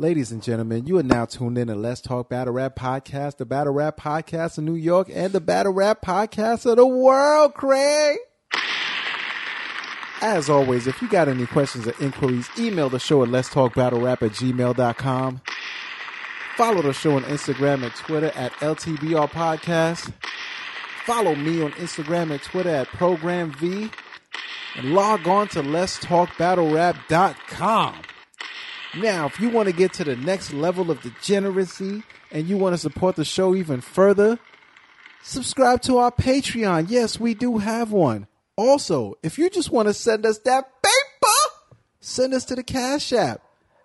Ladies and gentlemen, you are now tuned in to Let's Talk Battle Rap Podcast, the Battle Rap Podcast of New York, and the Battle Rap Podcast of the world, Craig. As always, if you got any questions or inquiries, email the show at let's talk battle rap at gmail.com. Follow the show on Instagram and Twitter at LTBR Podcast. Follow me on Instagram and Twitter at Program V. And log on to let's talk battle rap.com. Now, if you want to get to the next level of degeneracy and you want to support the show even further, subscribe to our Patreon. Yes, we do have one. Also, if you just want to send us that paper, send us to the Cash App.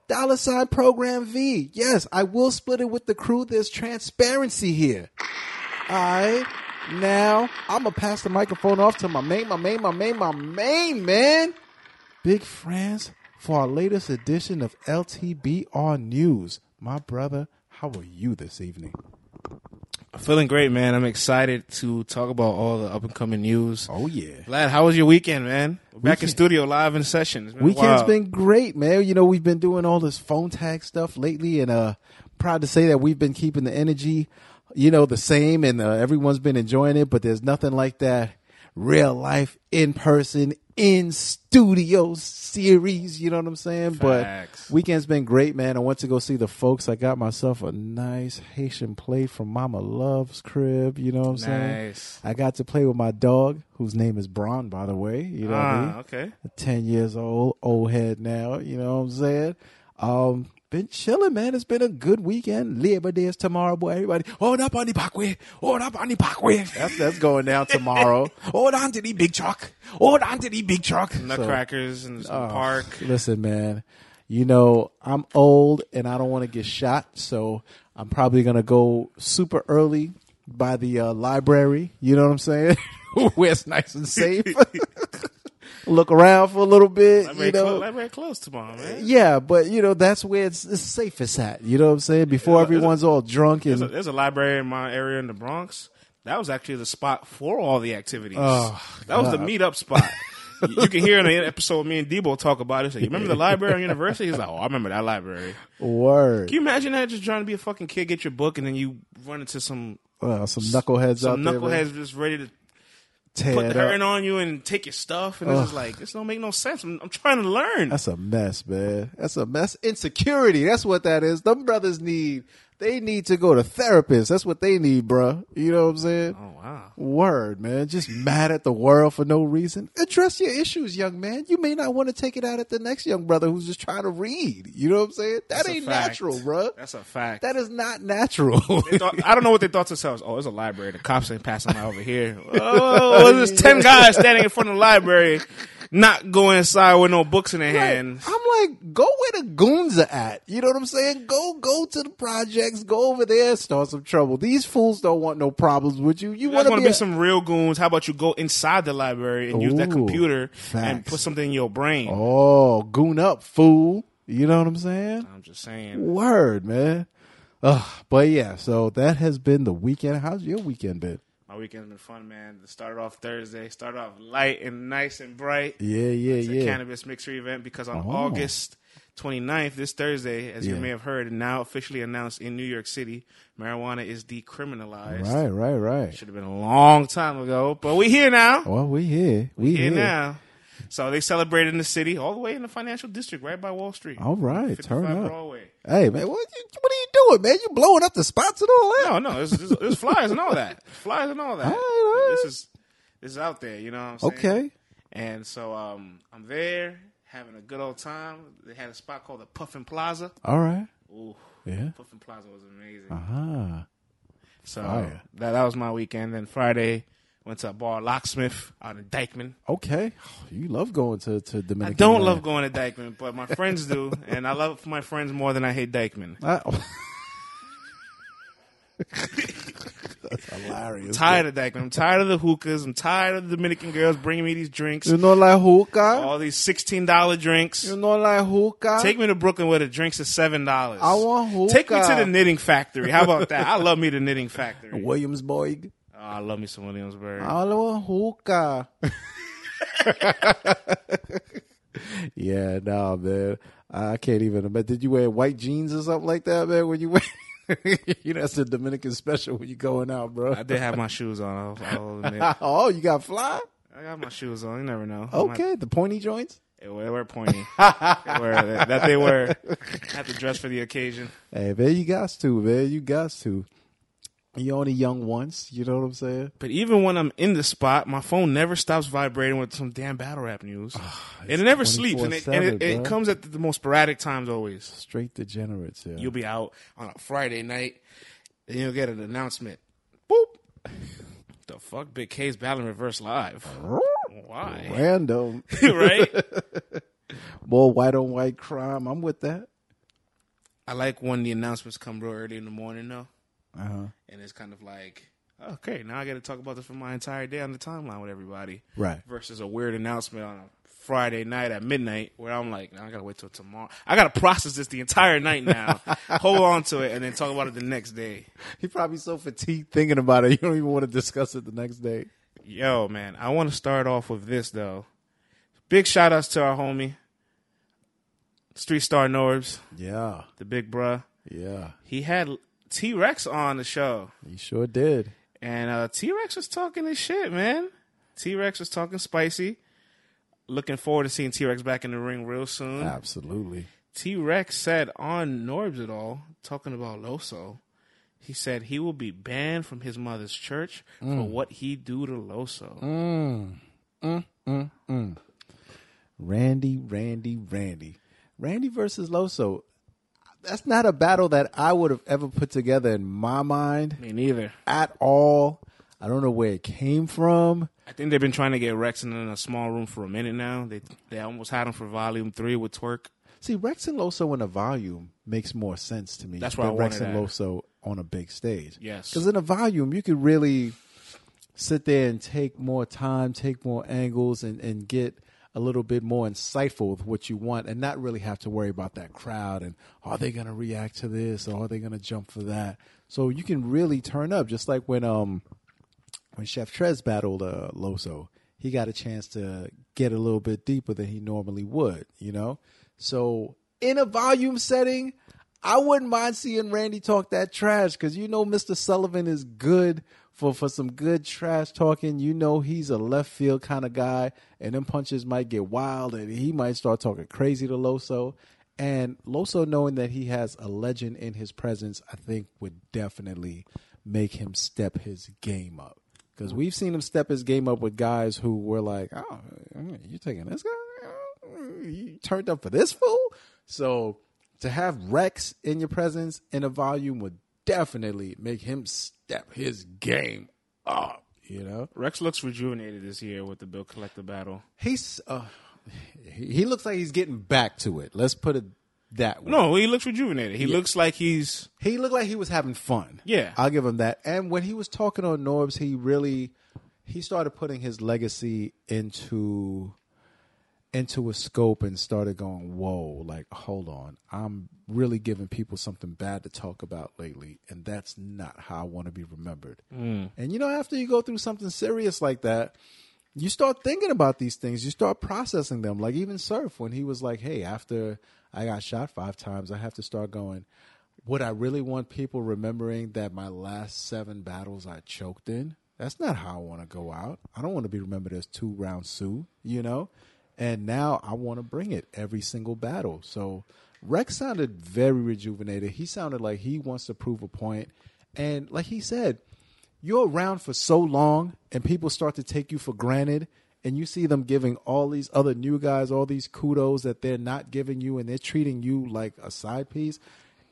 Dollar sign program V. Yes, I will split it with the crew. There's transparency here. All right. Now, I'm going to pass the microphone off to my main, my main, my main, my main man, Big Franz, for our latest edition of LTBR News. My brother, how are you this evening? Feeling great, man. I'm excited to talk about all the up and coming news. Oh, yeah. Vlad, how was your weekend, man? Back in studio, live in session. It's been a Weekend's while. been great, man. You know, we've been doing all this phone tag stuff lately, and uh, proud to say that we've been keeping the energy, you know, the same, and uh, everyone's been enjoying it. But there's nothing like that real life, in person, in studio series. You know what I'm saying? Facts. But weekend's been great, man. I went to go see the folks. I got myself a nice Haitian plate from Mama Love's crib. You know what I'm saying? Nice. I got to play with my dog, whose name is Braun, by the way. You know what I mean? Ah, okay. 10 years old, old head now, you know what I'm saying? Um, been chilling, man. It's been a good weekend. Labor Day is tomorrow, boy. Everybody, hold up on the parkway. Hold up on the parkway. That's, that's going down tomorrow. hold on to the big truck. Hold on to the big truck. So, Nutcrackers and some oh, park. Listen, man. You know, I'm old and I don't want to get shot, so I'm probably going to go super early by the uh, library. You know what I'm saying? Where it's nice and safe. Look around for a little bit. Library, you know, clo- library closed tomorrow, man. yeah, but you know that's where it's, it's safest at. You know what I'm saying? Before everyone's all drunk There's a, and there's a library in my area in the Bronx. That was actually the spot for all the activities. Oh, that was the meetup spot. you, can hear in the episode me and Debo talk about it. Say, you remember the library on University? He's like, oh, I remember that library. word, Can you imagine that? Just trying to be a fucking kid, get your book, and then you run into some uh, some knuckleheads some out there, knuckleheads just ready to Tear put the on you and take your stuff, and it's just like this don't make no sense. I'm, I'm trying to learn. That's a mess, man. That's a mess. Insecurity. That's what that is. Them brothers need. They need to go to therapists. That's what they need, bruh. You know what I'm saying? oh wow. Word, man. Just mad at the world for no reason. Address your issues, young man. You may not want to take it out at the next young brother who's just trying to read. You know what I'm saying? That That's ain't natural, bruh. That's a fact. That is not natural. Thought- I don't know what they thought to themselves. Oh, it's a library. The cops ain't passing by over here. Oh, there's ten guys standing in front of the library, not going inside with no books in their Right. hands. I'm like, go where the goons are at. You know what I'm saying? Go, go to the projects. Go over there, start some trouble. These fools don't want no problems with you. You, You want to be, a- some real goons? How about you go inside the library and use that Ooh, computer and put something in your brain? oh goon up, fool. You know what I'm saying? I'm just saying. Word, man. Ugh, but yeah, so that has been the weekend. How's your weekend been? My weekend's been fun, man. Started off Thursday. Started off light and nice and bright. Yeah, yeah, It's a yeah. cannabis mixer event because on Oh. August 29th, this Thursday, as you may have heard, now officially announced in New York City, marijuana is decriminalized. Right, right, right. Should have been a long time ago, but we here now. Well, we here. We here here. now. So they celebrated in the city, all the way in the financial district, right by Wall Street. All right, turn up. Broadway. Hey, man, what, you, what are you doing, man? You blowing up the spots and all that? No, no, there's, there's, there's flyers and all that. Flyers and all that. All right, all right. This is this is out there, you know what I'm saying? Okay. And so um, I'm there having a good old time. They had a spot called the Puffin Plaza. All right. Ooh, Yeah. Puffin Plaza was amazing. Ah. so fire. that that was my weekend. Then Friday went to a bar locksmith out in Dyckman. Okay. You love going to, to Dominican. I don't land. love going to Dyckman, but my friends do, and I love my friends more than I hate Dyckman. I- That's hilarious. tired of Dyckman. I'm tired of the hookahs. I'm tired of the Dominican girls bringing me these drinks, You know like hookah? all these sixteen dollar drinks. You know like hookah? Take me to Brooklyn where the drinks are seven dollars. I want hookah. Take me to the knitting factory. How about that? I love me the knitting factory. Oh, I love me some Williamsburg. I want hookah. yeah, no, man. I can't even imagine. Did you wear white jeans or something like that, man? When you went, you know, that's a Dominican special when you going out, bro. I did have my shoes on. I'll, I'll oh, you got fly? I got my shoes on. You never know. Okay, the pointy joints. They were, they were pointy. they were, that they were. I had to dress for the occasion. Hey, man, you got to, man. You got to. You only young once. You know what I'm saying? But even when I'm in the spot, my phone never stops vibrating with some damn battle rap news, and it never sleeps, and it, and it, it comes at the most sporadic times always. Straight degenerates. Yeah. You'll be out on a Friday night, and you'll get an announcement. Boop. The fuck, Big K's battling reverse live. Why? Random. right? More white on white crime. I'm with that. I like when the announcements come real early in the morning, though, Uh huh. and it's kind of like, okay, now I got to talk about this for my entire day on the timeline with everybody. Right. versus a weird announcement on a Friday night at midnight where I'm like, "Nah, I gotta wait till tomorrow. I gotta process this the entire night now, hold on to it, and then talk about it the next day. He probably so fatigued thinking about it. You don't even want to discuss it the next day. Yo, man, I want to start off with this though. Big shout outs to our homie, Street Star Norbs, Yeah. the big bruh. Yeah. He had T Rex on the show, He sure did. and uh, T Rex was talking his shit, man. T Rex was talking spicy. Looking forward to seeing T Rex back in the ring real soon. Absolutely. T Rex said on Norbs It All, talking about Loso, he said he will be banned from his mother's church for mm. what he do to Loso. Mm. Mm, Randy, Randy, Randy. Randy versus Loso. That's not a battle that I would have ever put together in my mind Me neither. at all. I don't know where it came from. I think they've been trying to get Rex in a small room for a minute now. They they almost had him for volume three with Twerk. See, Rex and Loso in a volume makes more sense to me That's why Rex and. Loso on a big stage. Yes. Because in a volume, you could really sit there and take more time, take more angles, and, and get a little bit more insightful with what you want and not really have to worry about that crowd and are they going to react to this or are they going to jump for that. So you can really turn up just like when um when Chef Trez battled uh, Loso, he got a chance to get a little bit deeper than he normally would, you know? So in a volume setting, I wouldn't mind seeing Randy talk that trash because you know Mr. Sullivan is good for, for some good trash talking. You know he's a left field kind of guy, and them punches might get wild and he might start talking crazy to Loso. And Loso, knowing that he has a legend in his presence, I think would definitely make him step his game up. Because hmm. we've seen him step his game up with guys who were like, oh, you taking this guy? You turned up for this fool? So to have Rex in your presence in a volume would definitely make him step his game up, you know? Rex looks rejuvenated this year with the Bill Collector battle. He's, uh, he he looks like he's getting back to it. Let's put it that way. No, he looks rejuvenated. He looks like he's He looked like he was having fun. Yeah. I'll give him that. And when he was talking on Norbs, he really he started putting his legacy into into a scope and started going, Whoa, like, hold on. I'm really giving people something bad to talk about lately, and that's not how I want to be remembered. Mm. And you know, after you go through something serious like that, you start thinking about these things. You start processing them. Like even Surf, when he was like, "Hey, after I got shot five times, I have to start going." Would I really want people remembering that my last seven battles I choked in? That's not how I want to go out. I don't want to be remembered as two round Sue, you know. And now I want to bring it every single battle. So Rex sounded very rejuvenated. He sounded like he wants to prove a point. And like he said, you're around for so long and people start to take you for granted and you see them giving all these other new guys all these kudos that they're not giving you and they're treating you like a side piece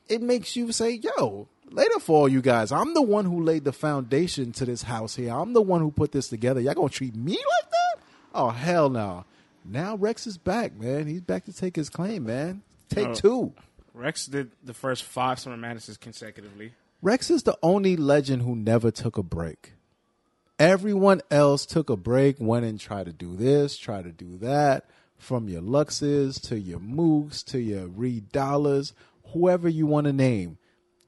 it makes you say yo later for all you guys i'm the one who laid the foundation to this house here i'm the one who put this together y'all gonna treat me like that oh hell no now rex is back man he's back to take his claim man take Oh. two Rex did the first five Summer Madnesses consecutively. Rex is the only legend who never took a break. Everyone else took a break, went and tried to do this, try to do that, from your Luxes to your Mooks to your Reed Dollaz, whoever you want to name.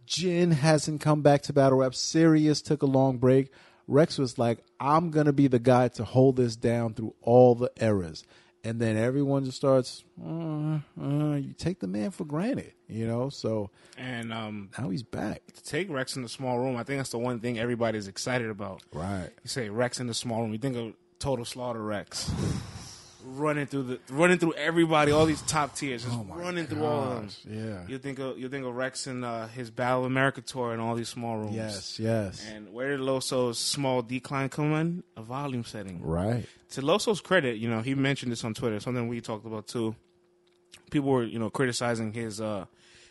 Jin hasn't come back to battle rap. Serius took a long break. Rex was like, I'm going to be the guy to hold this down through all the eras. And then everyone just starts. Uh, uh, you take the man for granted, you know. So And um, now he's back. to take Rex in the small room, I think that's the one thing everybody's excited about. Right. You say Rex in the small room, you think of Total Slaughter Rex. running through the running through everybody, all these top tiers, just Oh running through all of them. Yeah. You think of you think of Rex and uh, his Battle of America tour and all these small rooms. Yes. Yes. And where did Loso's small decline come in? A volume setting. Right. To Loso's credit, you know, he mentioned this on Twitter, something we talked about too. People were, you know, criticizing his uh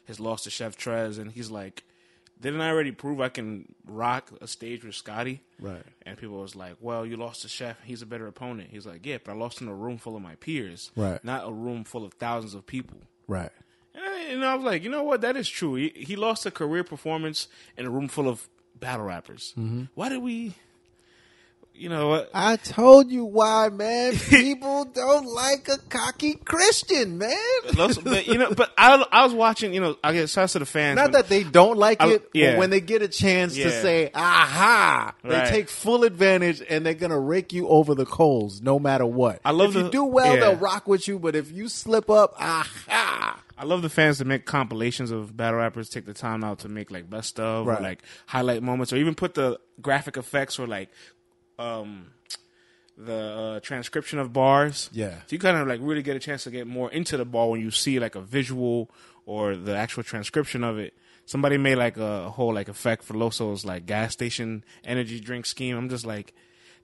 his loss to Chef Trez, and he's like, Didn't I already prove I can rock a stage with Scotty? Right. And people was like, Well, you lost to Chef, he's a better opponent. He's like, Yeah, but I lost in a room full of my peers. Right. Not a room full of thousands of people. Right. And I, and I was like, you know what? That is true. He, he lost a career performance in a room full of battle rappers. Mm-hmm. Why did we? You know what? I told you why, man. People don't like a cocky Christian, man. But you know, but I, I was watching. You know, I guess shouts to the fans. Not when- that they don't like I- it, yeah. but when they get a chance to say, aha, they Right. take full advantage and they're going to rake you over the coals no matter what. I love if you do well, yeah. they'll rock with you, but if you slip up, aha. I love the fans that make compilations of battle rappers take the time out to make like best of Right. or like highlight moments or even put the graphic effects or like um the uh, transcription of bars. Yeah. So you kind of like really get a chance to get more into the ball when you see like a visual or the actual transcription of it. Somebody made like a whole like effect for Loso's like gas station energy drink scheme. I'm just like,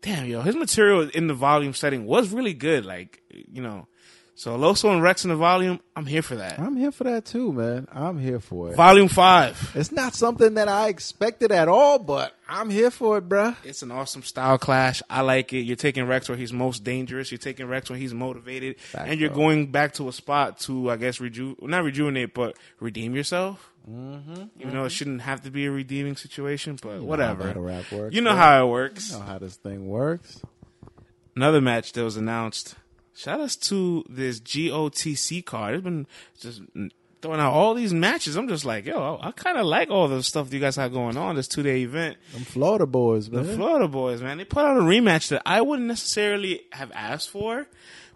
damn, yo, his material in the volume setting was really good. Like, you know, so Loso and Rex in the volume, I'm here for that. I'm here for that too, man. I'm here for it. Volume five. It's not something that I expected at all, but I'm here for it, bruh. It's an awesome style clash. I like it. You're taking Rex where he's most dangerous. You're taking Rex when he's motivated, Fact, and you're though. going back to a spot to, I guess, reju not rejuvenate, but redeem yourself. Mm-hmm, Even though it shouldn't have to be a redeeming situation, but whatever. battle rap works, you know bro. how it works. You know how this thing works. Another match that was announced. Shout outs to this GOTC card. It's been just throwing out all these matches. I'm just like, yo, I, I kind of like all the stuff you guys have going on this two day event. Them Florida boys, man. The Florida boys, man, they put out a rematch that I wouldn't necessarily have asked for,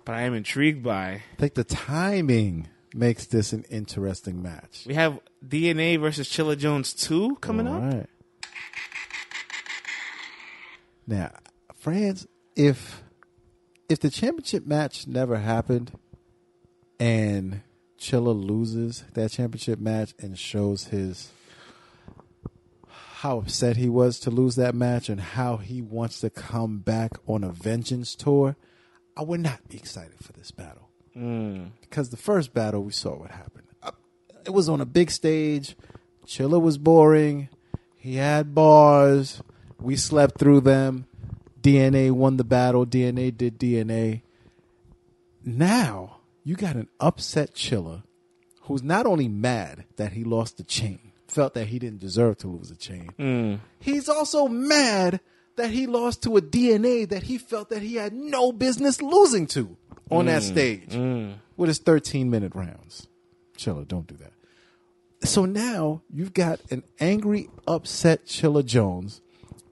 but I am intrigued by. I think the timing makes this an interesting match. We have DNA versus Chilla Jones 2 coming All up. Now, friends, if if the championship match never happened and Chilla loses that championship match and shows his how upset he was to lose that match and how he wants to come back on a vengeance tour, I would not be excited for this battle. Mm. Because the first battle we saw what happened. It was on a big stage. Chilla was boring. He had bars. We slept through them. DNA won the battle. DNA did DNA. Now you got an upset Chilla who's not only mad that he lost the chain, felt that he didn't deserve to lose a chain. Mm. He's also mad that he lost to a DNA that he felt that he had no business losing to on that mm. stage mm. with his 13 minute rounds. Chilla, don't do that. So now you've got an angry, upset Chilla Jones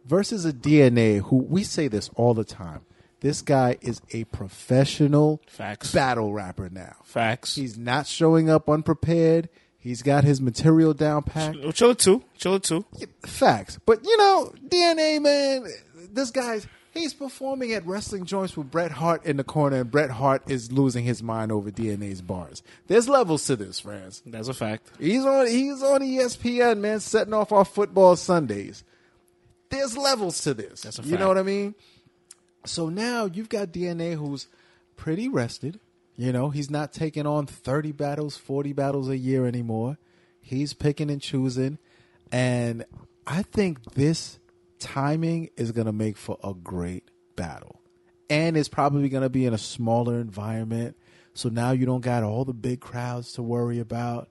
versus a DNA who we say this all the time. This guy is a professional Facts. battle rapper now. Facts. He's not showing up unprepared. He's got his material down pat. Chilla 2. Chilla 2. Facts. But you know, DNA man, this guy's he's performing at wrestling joints with Bret Hart in the corner, and Bret Hart is losing his mind over DNA's bars. There's levels to this, friends. That's a fact. He's on he's on ESPN, man, setting off our football Sundays. There's levels to this. That's a you know what I mean? So now you've got DNA who's pretty rested. You know, he's not taking on 30 battles, 40 battles a year anymore. He's picking and choosing. And I think this timing is going to make for a great battle. And it's probably going to be in a smaller environment. So now you don't got all the big crowds to worry about.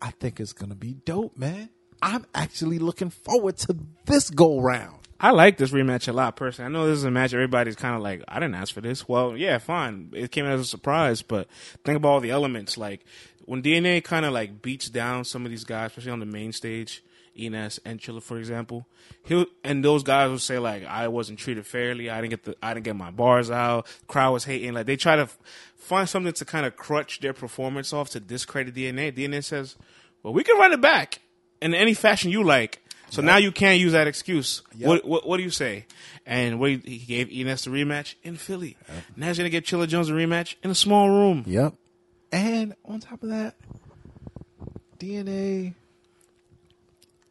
I think it's going to be dope, man. I'm actually looking forward to this go round. I like this rematch a lot, personally. I know this is a match everybody's kind of like, I didn't ask for this. Well, yeah, fine. It came as a surprise, but think about all the elements. Like, when DNA kind of like beats down some of these guys, especially on the main stage, Enes and Chilla, for example, he'll and those guys will say like, "I wasn't treated fairly. I didn't get the, I didn't get my bars out. crowd was hating." Like they try to find something to kind of crutch their performance off to discredit DNA. DNA says, "Well, we can run it back in any fashion you like." So now you can't use that excuse. Yep. What, what what do you say? And what he gave Enes the rematch in Philly. Now he's gonna give Chilla Jones a rematch in a small room. Yep. And on top of that, DNA,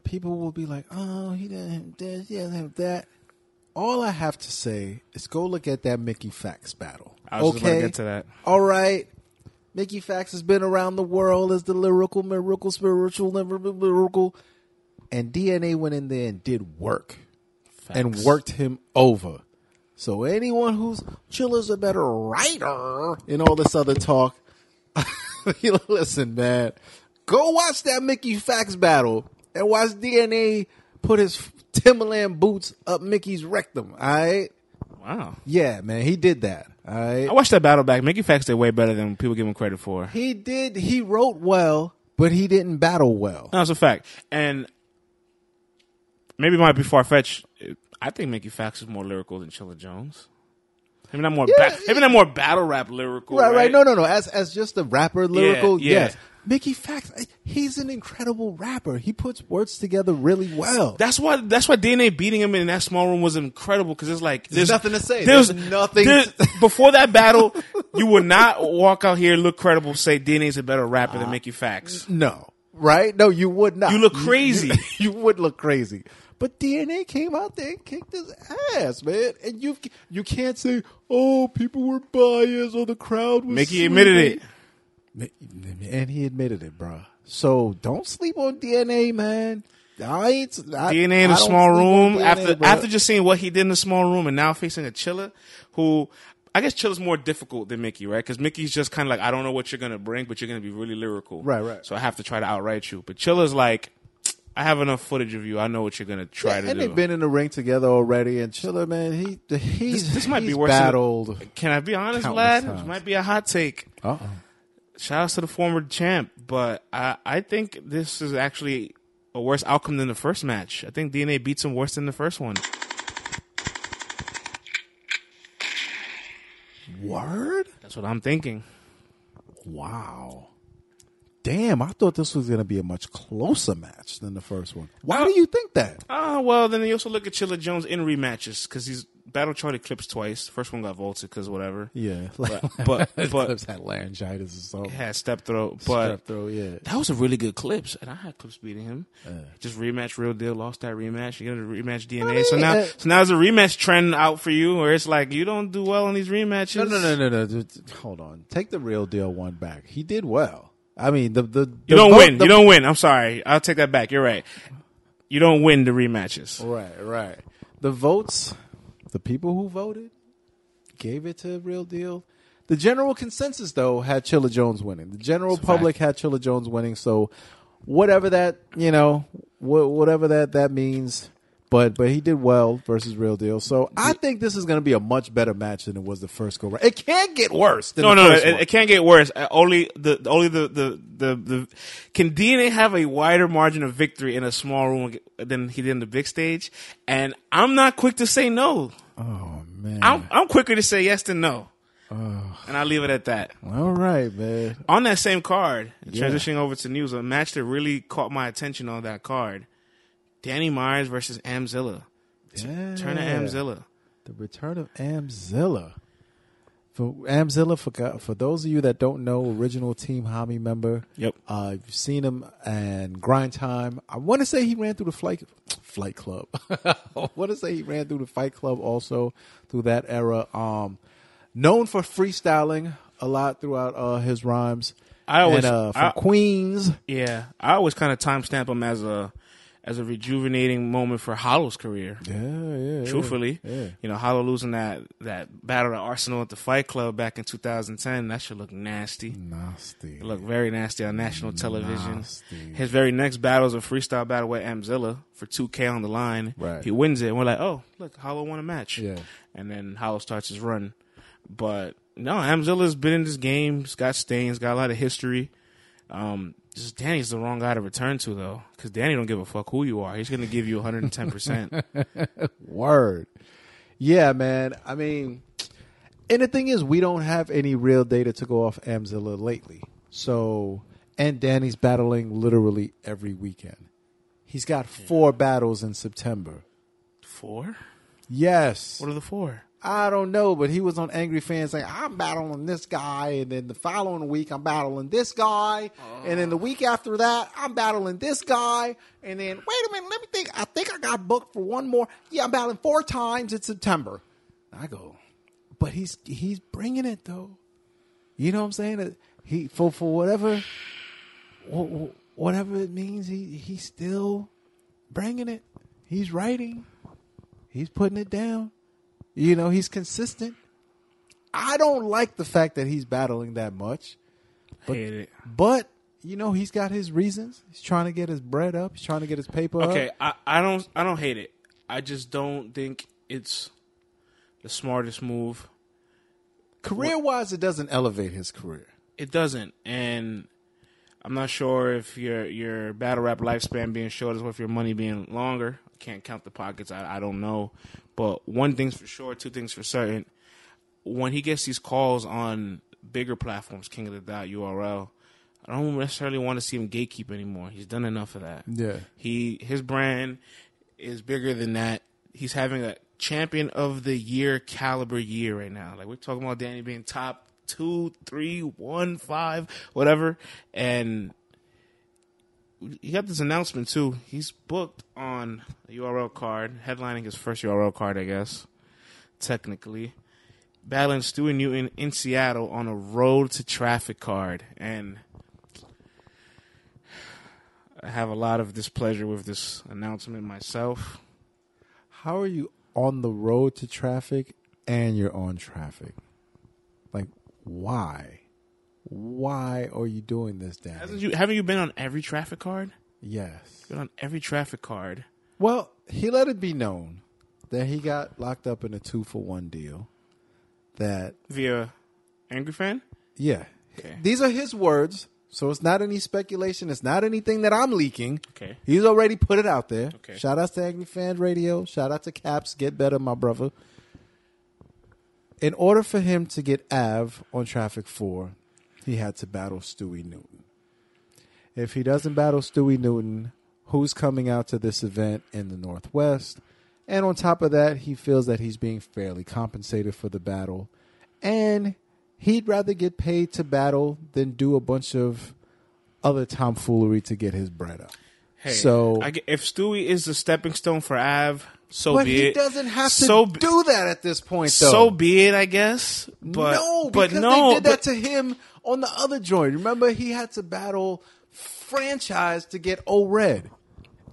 people will be like, oh, he didn't have this, he doesn't have that. All I have to say is go look at that Mickey Factz battle. I was just okay. gonna get to that. All right. Mickey Factz has been around the world as the lyrical, miracle, spiritual, miracle. And DNA went in there and did work and worked him over. So anyone who's Chilla's a better writer and all this other talk, listen, man, go watch that Mickey Factz battle and watch DNA put his Timberland boots up Mickey's rectum. All right, Wow. yeah, man, he did that. All right, I watched that battle back. Mickey Factz did way better than people give him credit for. he did. He wrote well, but he didn't battle well. No, it's a fact. And maybe it might be far fetched. I think Mickey Factz is more lyrical than Chilla Jones. Maybe not more. Yeah, ba- maybe not more battle rap lyrical. Right, Right, right. No, no, no. As as just a rapper, lyrical, yeah. yes. Mickey Factz, he's an incredible rapper. He puts words together really well. That's why. That's why DNA beating him in that small room was incredible because it's like There's nothing to say. There's, There's nothing there- to- before that battle, you would not walk out here look credible. Say DNA's a better rapper than uh, Mickey Factz. No, right? No, you would not. You look crazy. You, you would look crazy. But DNA came out there and kicked his ass, man. And you you can't say, oh, people were biased or the crowd was. Mickey admitted it. And he admitted it, bro. So don't sleep on DNA, man. I ain't I, DNA in a small room DNA, after bro. after just seeing what he did in the small room and now facing a Chilla who I guess Chilla's more difficult than Mickey, right? Because Mickey's just kind of like I don't know what you're gonna bring, but you're gonna be really lyrical, Right, right. So I have to try to outright you. But Chilla's like I have enough footage of you. I know what you're gonna try Yeah, to and do. they've been in the ring together already. And Chiller, man, he he's This- this might be he's worse than- battled. Can I be honest, lad? times. This might be a hot take. Uh. Shout outs to the former champ, but I I think this is actually a worse outcome than the first match. I think DNA beats him worse than the first one. Word. That's what I'm thinking. Wow. Damn, I thought this was going to be a much closer match than the first one. Why do you think that? Ah, well, then you also look at Chilla Jones in rematches because he's battle Eclipse twice. First one got vaulted because whatever. Yeah, But but, but had laryngitis or something. had step throat. But Strep throat, yeah. that was a really good Clips, and I had Clips beating him. Just rematch, real deal. Lost that rematch. You got a rematch DNA. so mean, now, uh, so now there's a rematch trend out for you, where it's like you don't do well in these rematches. No, no, no, no, no. Hold on. Take the real deal one back. He did well. I mean, the the You don't win. you don't win. I'm sorry. I'll take that back. You're right. You don't win the rematches. Right, right. The votes, the people who voted gave it to Real Deal. The general consensus, though, had Chilla Jones winning. The general public had Chilla Jones winning. So, whatever that you know, wh- whatever that that means, but but he did well versus Real Deal. So I think this is going to be a much better match than it was the first go round. It can't get worse. Than No, no, no. It, it can't get worse. Uh, only the only the, the the the can DNA have a wider margin of victory in a small room than he did in the big stage? And I'm not quick to say no. oh man! I'm I'm quicker to say yes than no. Oh. And I'll leave it at that. All right, man. On that same card, Yeah. transitioning over to news, a match that really caught my attention on that card: Danny Myers versus Amzilla. Yeah. Turn to Amzilla. The return of Amzilla. For Amzilla, for for those of you that don't know, original Team Hami member. Yep. Uh, you've seen him and Grind Time. I want to say he ran through the Flight Flight Club. I want to say he ran through the Fight Club also through that era. Um, known for freestyling a lot throughout uh, his rhymes. I always- and, uh, from I- Queens. Yeah, I always kind of timestamp him as a as a rejuvenating moment for Hollow's career. Yeah, yeah. Truthfully, yeah. you know, Hollow losing that that battle at Arsonal at the Fight Club back in 2010, that should look nasty. nasty. It looked very nasty on national television. Nasty. His very next battle is a freestyle battle with Amzilla for 2K on the line. Right. He wins it, and we're like, oh, look, Hollow won a match. Yeah. And then Hollow starts his run. But no, Amzilla's been in this game. He's got stains, got a lot of history. Um, Just Danny's the wrong guy to return to though, because Danny don't give a fuck who you are. He's gonna give you 110. percent Word. Yeah, man. I mean, and the thing is, we don't have any real data to go off Amzilla lately. So, and Danny's battling literally every weekend. He's got four battles in September. Four? Yes. What are the four? I don't know, but he was on Angry Fans saying, I'm battling this guy, and then the following week I'm battling this guy, and then the week after that I'm battling this guy, and then wait a minute, let me think. I think I got booked for one more. Yeah, I'm battling four times in September. I go, but he's he's bringing it though. You know what I'm saying? He for for whatever wh- wh- whatever it means, he he's still bringing it. He's writing. He's putting it down. You know, he's consistent. I don't like the fact that he's battling that much, But- Hate it. but you know, he's got his reasons. He's trying to get his bread up. He's trying to get his paper Okay, up. I, I don't I don't hate it. I just don't think it's the smartest move. Career wise, it doesn't elevate his career. It doesn't, and I'm not sure if your your battle rap lifespan being short is worth your money being longer. I can't count the pockets. I, I don't know, but one thing's for sure, two things for certain. When he gets these calls on bigger platforms, King of the Dot, URL, I don't necessarily want to see him gatekeep anymore. He's done enough of that. Yeah. He his brand is bigger than that. He's having a champion of the year caliber year right now. Like we're talking about Danny being top two, three, one, five, whatever. And he got this announcement too. He's booked on a URL card, headlining his first URL card, I guess, technically. Battling Stewie Newton in Seattle on a road to traffic card. And I have a lot of displeasure with this announcement myself. How are you on the road to traffic and you're on traffic? Like, why? Why are you doing this, Danny? Hasn't you haven't you been on every traffic card? yes. Been on every traffic card. Well, he let it be known that he got locked up in a two for one deal. That Via Angry Fan? yeah, Okay. these are his words, so it's not any speculation. It's not anything that I'm leaking. Okay. He's already put it out there. Okay. Shout out to Angry Fan Radio. Shout out to Caps. Get better, my brother. In order for him to get Av on Traffic 4, he had to battle Stewie Newton. If he doesn't battle Stewie Newton, who's coming out to this event in the Northwest? And on top of that, he feels that he's being fairly compensated for the battle. And he'd rather get paid to battle than do a bunch of other tomfoolery to get his bread up. Hey, So- I if Stewie is the stepping stone for Av, so but be he it. doesn't have to so be- do that at this point, though. So be it, I guess. But no, but because no, they did that but- to him on the other joint. Remember, he had to battle franchise to get O Red,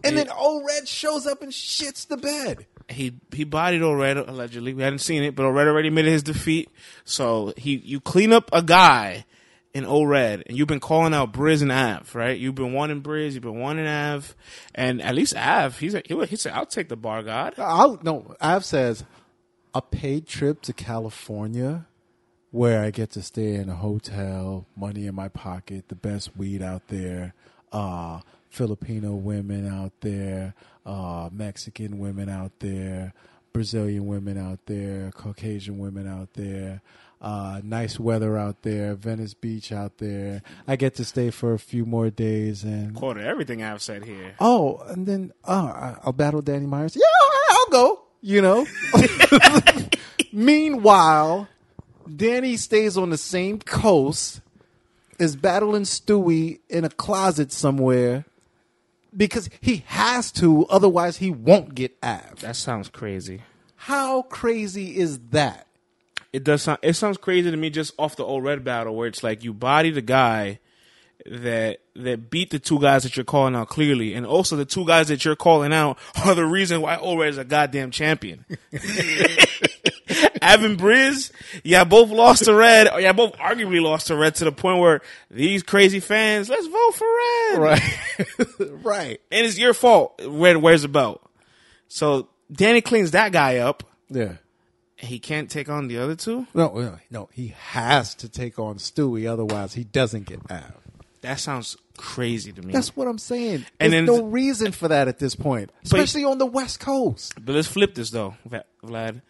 and Yeah. then O Red shows up and shits the bed. he he bodied O Red allegedly. We hadn't seen it, but O Red already admitted his defeat. So he you clean up a guy in O'Red, and you've been calling out Briz and Av, right? You've been wanting Briz, you've been wanting Av, and at least Av, he's a, he, he said, "I'll take the bar god." I'll, no, Av says a paid trip to California where I get to stay in a hotel, money in my pocket, the best weed out there, uh, Filipino women out there, uh, Mexican women out there, Brazilian women out there, Caucasian women out there. Uh, nice weather out there, Venice Beach out there. I get to stay for a few more days and Quarter everything Av said here. Oh, and then I- I'll battle Danny Myers. Yeah, I'll go. You know. Meanwhile, Danny stays on the same coast, is battling Stewie in a closet somewhere because he has to, otherwise he won't get Av. That sounds crazy. How crazy is that? It does sound. It sounds crazy to me just off the old red battle where it's like you body the guy that that beat the two guys that you're calling out clearly, and also the two guys that you're calling out are the reason why Ored is a goddamn champion. Avin Briz, yeah, both lost to Red, yeah, both arguably lost to Red to the point where these crazy fans, let's vote for Red, Right. right. and it's your fault. Red wears the belt, so Danny cleans that guy up. Yeah. He can't take on the other two. No, no, no. He has to take on Stewie, otherwise he doesn't get Av. That sounds crazy to me. That's what I'm saying. And There's then- no reason for that at this point, especially on the West Coast. But let's flip this though, Vlad.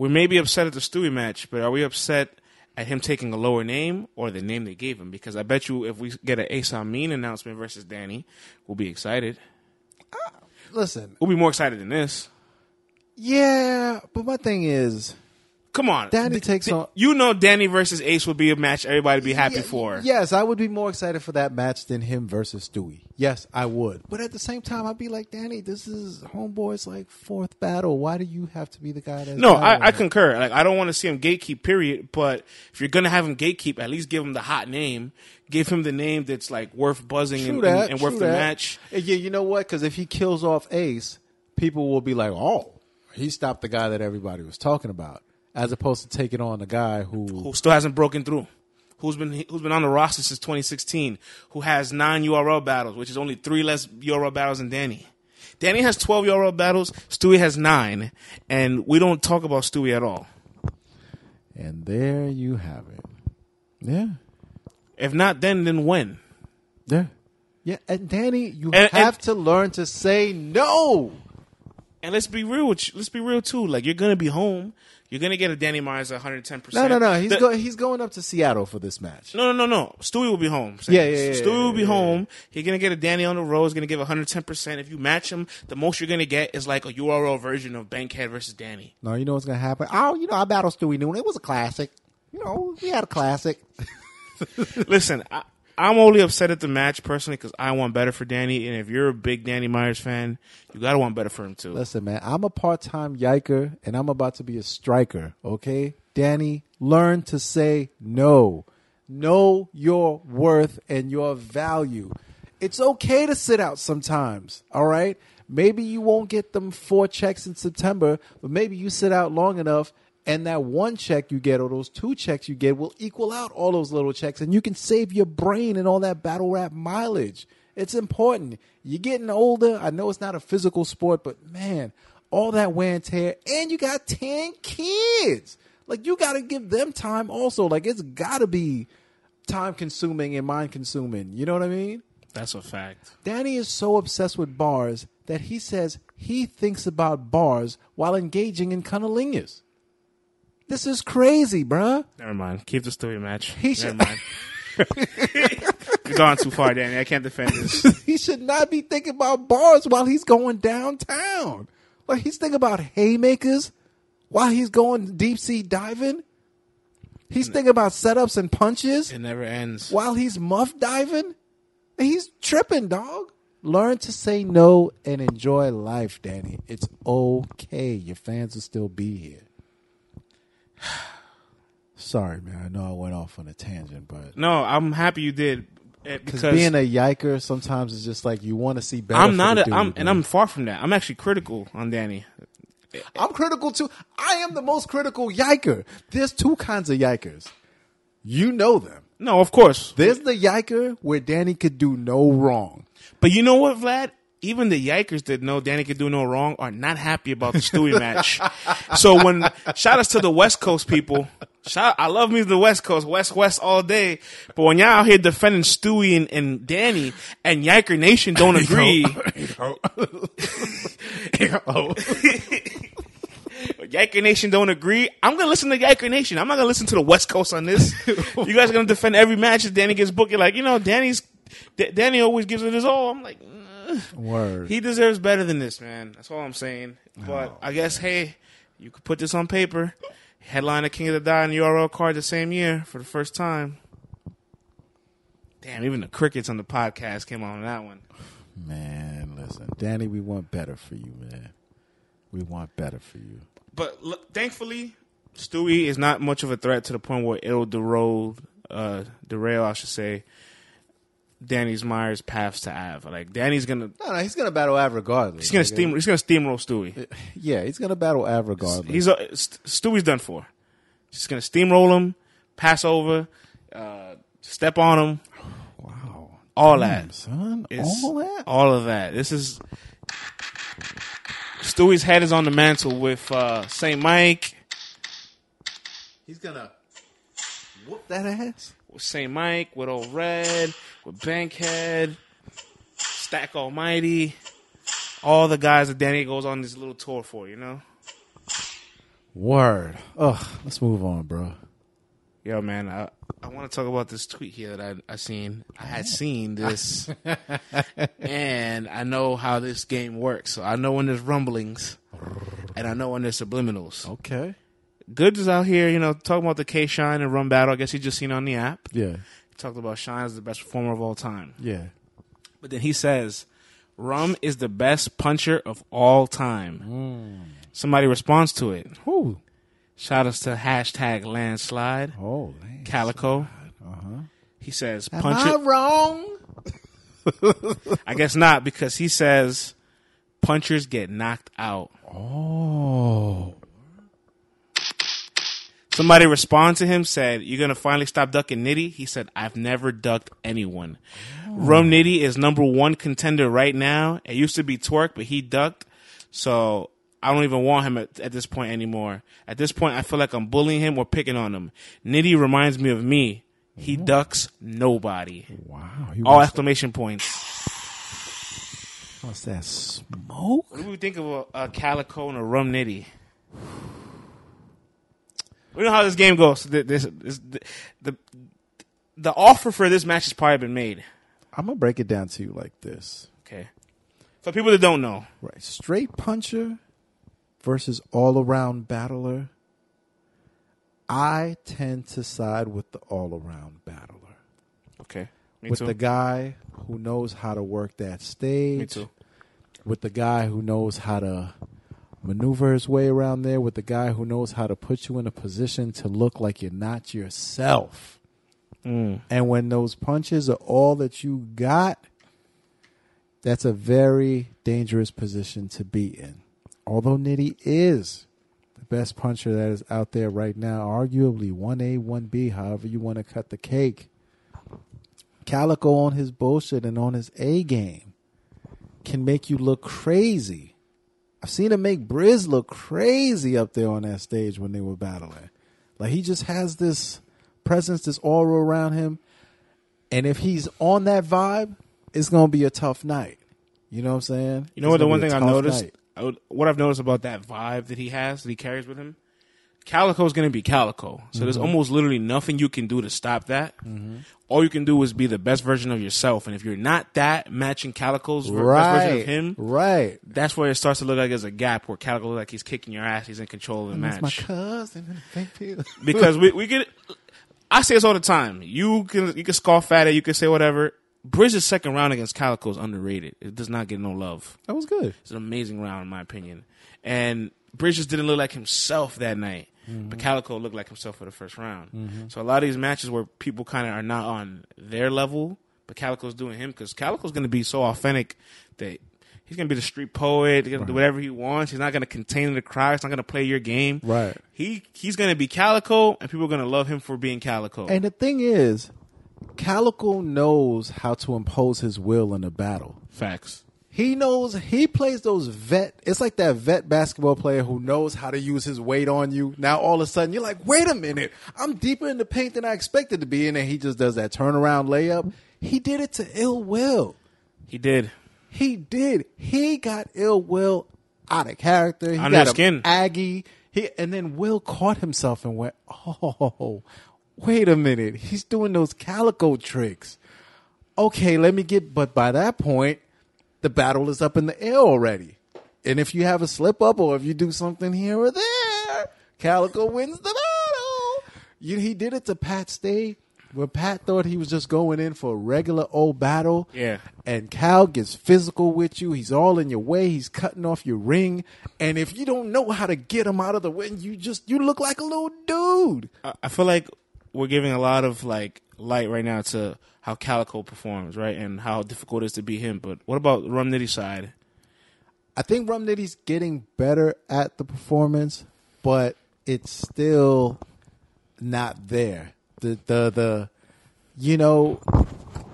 We may be upset at the Stewie match, but are we upset at him taking a lower name or the name they gave him? Because I bet you if we get an Ace Amin announcement versus Danny, we'll be excited. Uh, listen, We'll be more excited than this. yeah, but my thing is, Come on, Danny takes on- You know, Danny versus Ace would be a match everybody would be happy Yeah, for. Yes, I would be more excited for that match than him versus Stewie. Yes, I would. But at the same time, I'd be like, Danny, this is Homeboy's like fourth battle. Why do you have to be the guy that's No, I, I concur. Like, I don't want to see him gatekeep. Period. But if you're gonna have him gatekeep, at least give him the hot name. Give him the name that's like worth buzzing and, that, and, and worth true the match. Yeah, you know what? Because if he kills off Ace, people will be like, "Oh, he stopped the guy that everybody was talking about," as opposed to taking on the guy who. who still hasn't broken through, who's been who's been on the roster since 2016, who has nine URL battles, which is only three less URL battles than Danny. Danny has 12 URL battles. Stewie has nine, and we don't talk about Stewie at all. And there you have it. Yeah, If not then, then when? yeah, yeah. And Danny, you And- have and- to learn to say no. And let's be real. With you, let's be real too. Like you're gonna be home. You're gonna get a Danny Myers 110. percent No, no, no. He's The- go, he's going up to Seattle for this match. No, no, no, no. Stewie will be home. Yeah, yeah, yeah, Stewie yeah, will be yeah, home. He's gonna get a Danny on the road. He's gonna give 110. percent If you match him, the most you're gonna get is like a URL version of Bankhead versus Danny. No, you know what's gonna happen? Oh, you know, I battled Stewie Noon. It was a classic. You know, we had a classic. Listen, I, I'm only upset at the match personally because I want better for Danny. And if you're a big Danny Myers fan, you gotta want better for him too. Listen, man, I'm a part time yiker and I'm about to be a striker, okay? Danny, learn to say no. Know your worth and your value. It's okay to sit out sometimes, all right? Maybe you won't get them four checks in September, but maybe you sit out long enough and that one check you get or those two checks you get will equal out all those little checks and you can save your brain and all that battle rap mileage. It's important. You're getting older. I know it's not a physical sport, but man, all that wear and tear, and you got 10 kids. Like, you got to give them time also. Like, it's got to be time consuming and mind consuming. You know what I mean? That's a fact. Danny is so obsessed with bars that he says he thinks about bars while engaging in cunnilingus. This is crazy, bruh. Never mind. Keep the Stewie match. He Never should- mind. You've gone too far, Danny. I can't defend this. he should not be thinking about bars while he's going downtown. Like he's thinking about haymakers while he's going deep sea diving. He's thinking about setups and punches It never ends. while he's muff diving. He's tripping, dog. Learn to say no and enjoy life, Danny. It's okay. Your fans will still be here. Sorry, man. I know I went off on a tangent, but No, I'm happy you did. eh, because Because being a yiker sometimes is just like you want to see better. I'm not a, dude, I'm, man. and I'm far from that. I'm actually critical on Danny. I'm critical too. I am the most critical yiker. There's two kinds of yikers. You know them. No, of course. There's the yiker where Danny could do no wrong. But you know what, Vlad? Even the yikers that know Danny could do no wrong are not happy about the Stewie match. So when shout outs to the West Coast people. Shout, I love me the West Coast, West West all day. But when y'all out here defending Stewie and, and Danny and Yiker Nation don't agree, Yiker Nation don't agree, I'm gonna listen to Yiker Nation. I'm not gonna listen to the West Coast on this. you guys are gonna defend every match that Danny gets booked. You're like, you know, Danny's D- Danny always gives it his all. I'm like, mm. Word. he deserves better than this, man. That's all I'm saying. But I guess, hey, you could put this on paper. Headline of King of the Die and URL card the same year for the first time. Damn, even the crickets on the podcast came on that one. man, listen, Danny, we want better for you, man. We want better for you. But look, thankfully, Stewie is not much of a threat to the point where it'll derail, uh, derail, I should say, Danny's Myers' paths to Av. Like Danny's gonna, No, no, he's gonna battle Av regardless. he's gonna Like, steam, he's gonna steamroll Stewie. Yeah, he's gonna battle Av regardless. He's uh, St- Stewie's done for. Just gonna steamroll him, pass over, uh, step on him, wow, all that. son, It's- all that. all of that. This is Stewie's head is on the mantle with uh, Saint Mike. He's gonna Whoop that ass. With St. Mike, with Old Red, with Bankhead, Stack Almighty, all the guys that Danny goes on this little tour for, you know? Word. Ugh. Let's move on, bro. Yo, man, I, I want to talk about this tweet here that I, I seen. I had seen this, and I know how this game works. So I know when there's rumblings, and I know when there's subliminals. Okay. Goodz is out here, you know, talking about the K Shine and Rum Battle. I guess he just seen on the app. Yeah. He talked about Shine as the best performer of all time. Yeah. But then he says, Rum is the best puncher of all time. Somebody responds to it. Who? Shout outs to hashtag landslide. Oh, man. Calico. Uh-huh. He says, Am punch I it. wrong? I guess not because he says punchers get knocked out. Oh. Somebody responded to him, said, You're gonna finally stop ducking Nitty? He said, I've never ducked anyone. Oh. Rum Nitty is number one contender right now. It used to be Twerk, but he ducked. So I don't even want him at, at this point anymore. At this point, I feel like I'm bullying him or picking on him. Nitty reminds me of me. He ducks nobody. Wow. All exclamation points. What's that smoke? What do we think of a, a Calico and a Rum Nitty? We know how this game goes. This, this, this, the, the offer for this match has probably been made. I'm going to break it down to you like this. Okay, for people that don't know, Right. Straight puncher versus all around battler. I tend to side with the all around battler. okay, me with too. the guy who knows how to work that stage. me too. With the guy who knows how to maneuver his way around there. With the guy who knows how to put you in a position to look like you're not yourself. Mm. And when those punches are all that you got, that's a very dangerous position to be in. Although Nitty is the best puncher that is out there right now, arguably 1A, 1B, however you want to cut the cake. Calico on his bullshit and on his A game can make you look crazy. I've seen him make Briz look crazy up there on that stage when they were battling. Like he just has this presence, this aura around him. And if he's on that vibe, it's gonna be a tough night. You know what I'm saying? You know It's what? The one thing I've noticed. I would, what I've noticed about that vibe that he has, that he carries with him, Calico is going to be Calico. So Mm-hmm. there's almost literally nothing you can do to stop that. All you can do is be the best version of yourself. And if you're not that, matching Calico's ver- best version Right. of him, Right. that's where it starts to look like there's a gap where Calico looks like he's kicking your ass. He's in control of the That's my match. cousin. Thank you. because we, we get I say this all the time. You can you can scoff at it, you can say whatever. Bridges' second round against Calico is underrated. It does not get no love. That was good. It's an amazing round in my opinion. And Bridges didn't look like himself that night. But mm-hmm. Calico looked like himself for the first round. Mm-hmm. So a lot of these matches where people kind of are not on their level, but Calico's doing him because Calico's going to be so authentic that he's going to be the street poet. He's going to do whatever he wants. He's not going to contain the crowd. He's not going to play your game. Right. He he's going to be Calico, and people are going to love him for being Calico. And the thing is, Calico knows how to impose his will in a battle. Facts. He knows he plays those vet. It's like that vet basketball player who knows how to use his weight on you. Now all of a sudden you're like, wait a minute, I'm deeper in the paint than I expected to be, and then he just does that turnaround layup. He did it to ill will. He did. He did. He got ill will out of character. He Under got his skin. Aggie. He and then Will caught himself and went, "Oh, wait a minute. He's doing those calico tricks." Okay, let me get. But by that point, the battle is up in the air already. And if you have a slip up or if you do something here or there, Calico wins the battle. You, he did it to Pat Stay where Pat thought he was just going in for a regular old battle. Yeah. And Cal gets physical with you. He's all in your way. He's cutting off your ring. And if you don't know how to get him out of the way, you just you look like a little dude. I- I feel like we're giving a lot of like light right now to how Calico performs, right, and how difficult it is to beat him. But what about Rum Nitty side? I think Rum Nitty's getting better at the performance, but it's still not there. The the the you know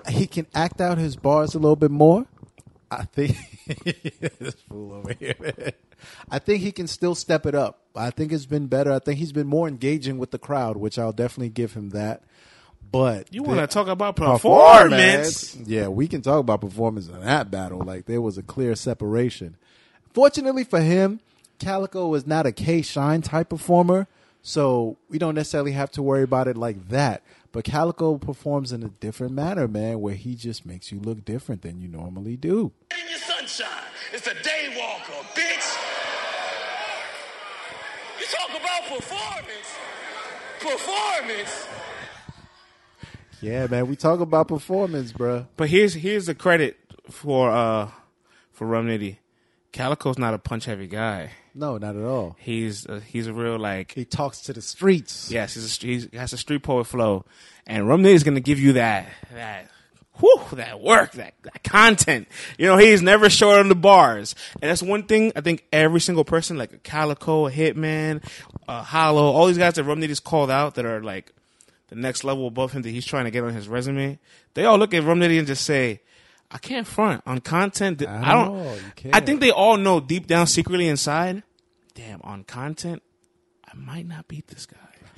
he can act out his bars a little bit more. I think this fool over here. I think he can still step it up I think it's been better. I think he's been more engaging with the crowd, which I'll definitely give him that. But You want to talk about performance. performance? Yeah, we can talk about performance in that battle. Like there was a clear separation. Fortunately for him, Calico is not a K Shine type performer, so we don't necessarily have to worry about it like that. But Calico performs in a different manner, man, where he just makes you look different than you normally do. in your sunshine. It's a day walker, bitch. You talk about performance. Performance. Yeah, man, we talk about performance, bruh. But here's here's the credit for uh for Rum Nitty. Calico's not a punch heavy guy. No, not at all. He's uh, he's a real like He talks to the streets. yes he's a, he's, he has a street poet flow, and Rum Nitty's gonna give you that that. Whew, that work, that, that content. You know, he's never short on the bars. And that's one thing I think every single person, like a Calico, a Hitman, a Hollow, all these guys that Rum Nitty's called out that are like the next level above him that he's trying to get on his resume, they all look at Rum Nitty and just say, I can't front on content. that- I don't. know, I think they all know deep down, secretly inside, damn, on content, I might not beat this guy.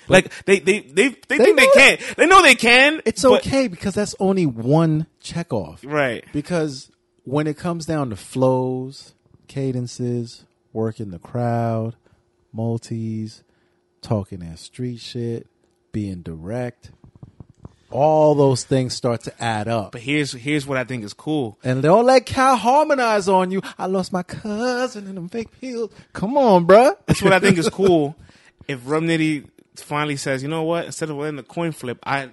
like they, they, they, they, think they can. They know they can. It's but- okay because that's only one check off. right? Because when it comes down to flows, cadences, working the crowd, multis, talking that street shit, being direct, all those things start to add up. But here's here's what I think is cool. And don't let Cal harmonize on you. I lost my cousin in them fake pills. Come on, bruh. That's what I think is cool. If Rum Nitty finally says, you know what, instead of letting the coin flip, I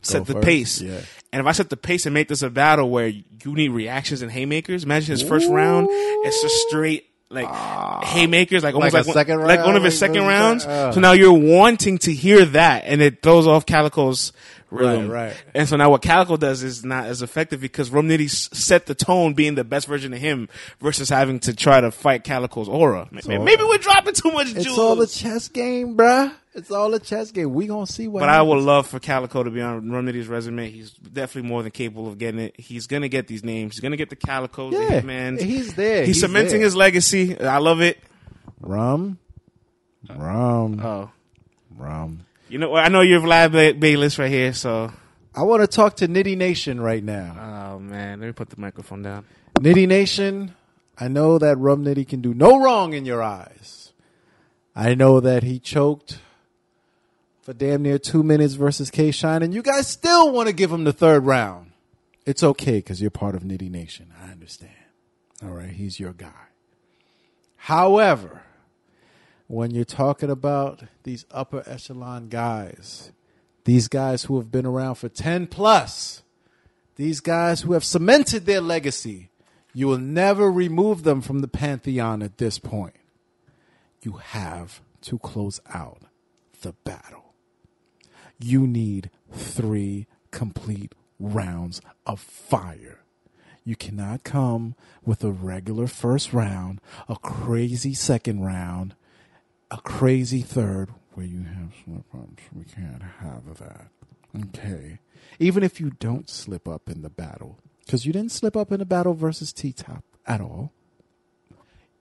set the first, pace. yeah. And if I set the pace and make this a battle where you need reactions and haymakers, imagine his first round, it's just straight like ah, haymakers, like almost Like like, one, like one of his like second rounds. that? Oh. So now you're wanting to hear that, and it throws off Calico's rhythm. Right, right. And so now what Calico does is not as effective because Rum Nitty set the tone, being the best version of him, versus having to try to fight Calico's aura. Maybe, maybe we're dropping too much It's jewels. all a chess game, bruh. It's all a chess game. We gonna see what But I would love for Calico to be on Rum Nitty's resume. He's definitely more than capable of getting it. He's gonna get these names. He's gonna get the Calicos, Yeah, the Hitmans. he's there. He's, He's cementing there. his legacy. I love it. Rum, rum, Oh, rum. you know, I know you're Vlad Ba- Bayless right here. So, I want to talk to Nitty Nation right now. oh man, let me put the microphone down. Nitty Nation, I know that Rum Nitty can do no wrong in your eyes. I know that he choked for damn near two minutes versus K Shine, and you guys still want to give him the third round. It's okay because you're part of Nitty Nation. I understand. All right, he's your guy. However, when you're talking about these upper echelon guys, these guys who have been around for 10 plus, these guys who have cemented their legacy, you will never remove them from the pantheon at this point. You have to close out the battle. You need three complete rounds of fire. You cannot come with a regular first round, a crazy second round, a crazy third where you have slip ups. We can't have that. Okay. Even if you don't slip up in the battle, because you didn't slip up in the battle versus T Top at all,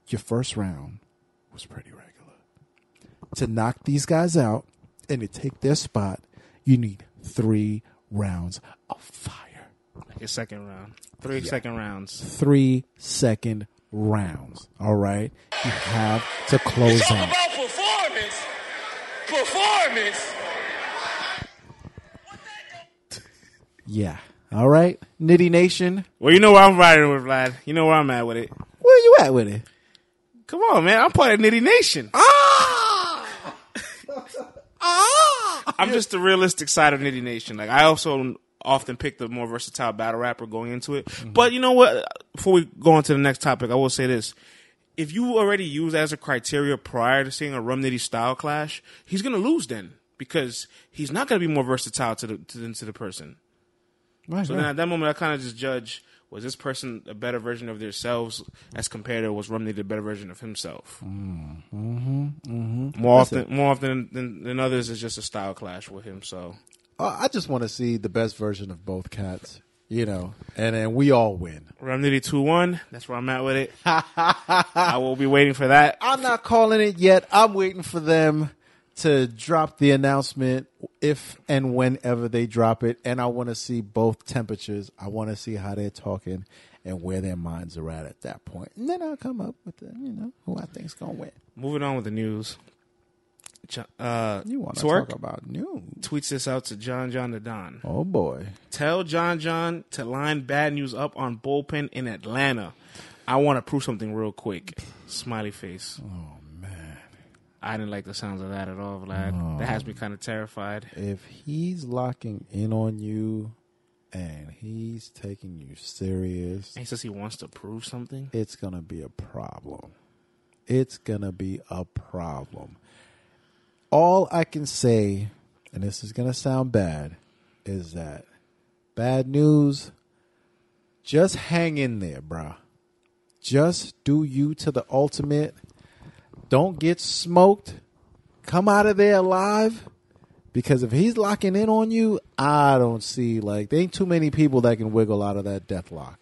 your first round was pretty regular. To knock these guys out and to take their spot, you need three rounds of fire. Like a second round, three second rounds. Three second rounds. All right? You have to You close talk out. about performance. Performance. Yeah. All right? Nitty Nation, Well, you know where I'm riding with Vlad. You know where I'm at with it. where you at with it? Come on, man. I'm part of Nitty Nation. Ah! Ah! I'm just the realistic side of Nitty Nation. Like I also often pick the more versatile battle rapper going into it. But you know what? Before we go on to the next topic, I will say this. If you already use as a criteria prior to seeing a Rum Nitty style clash, he's gonna lose then because he's not gonna be more versatile to the to to the person. Right, So right. then at that moment, I kind of just judge: was this person a better version of themselves as compared to was Rum the better version of himself? Mm-hmm, More often, more often than, than others, it's just a style clash with him. So Uh, I just want to see the best version of both cats. You know, and then we all win. Rum Nitty two one. That's where I'm at with it. I will be waiting for that. I'm not calling it yet. I'm waiting for them to drop the announcement if and whenever they drop it. And I want to see both temperatures. I want to see how they're talking and where their minds are at at that point. And then I'll come up with the, you know, who I think's going to win. Moving on with the news. Uh, You want to talk about news? tweets this out to John John Da Don. Oh, boy. Tell John John to line bad news up on bullpen in Atlanta. I want to prove something real quick. Smiley face. Oh. I didn't like the sounds of that at all, Vlad. That has me kind of terrified. If he's locking in on you and he's taking you serious, And he says he wants to prove something. it's going to be a problem. It's going to be a problem. All I can say, and this is going to sound bad, is that bad news, just hang in there, bruh. Just do you to the ultimate. Don't get smoked. Come out of there alive. Because if he's locking in on you, I don't see like there ain't too many people that can wiggle out of that death lock.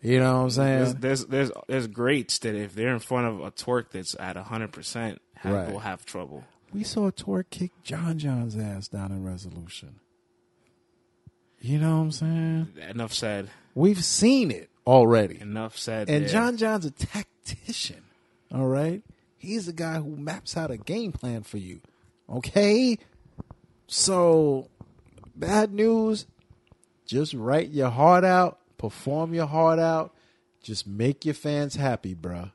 You know what I'm saying? there's there's there's greats that if they're in front of a torque that's at hundred percent, Right. will have trouble. We saw Torque kick John John's ass down in resolution. You know what I'm saying? Enough said. We've seen it already. Enough said. And there. John John's a tactician. All right? He's the guy who maps out a game plan for you. Okay? So, bad news. Just write your heart out, perform your heart out, just make your fans happy, bruh.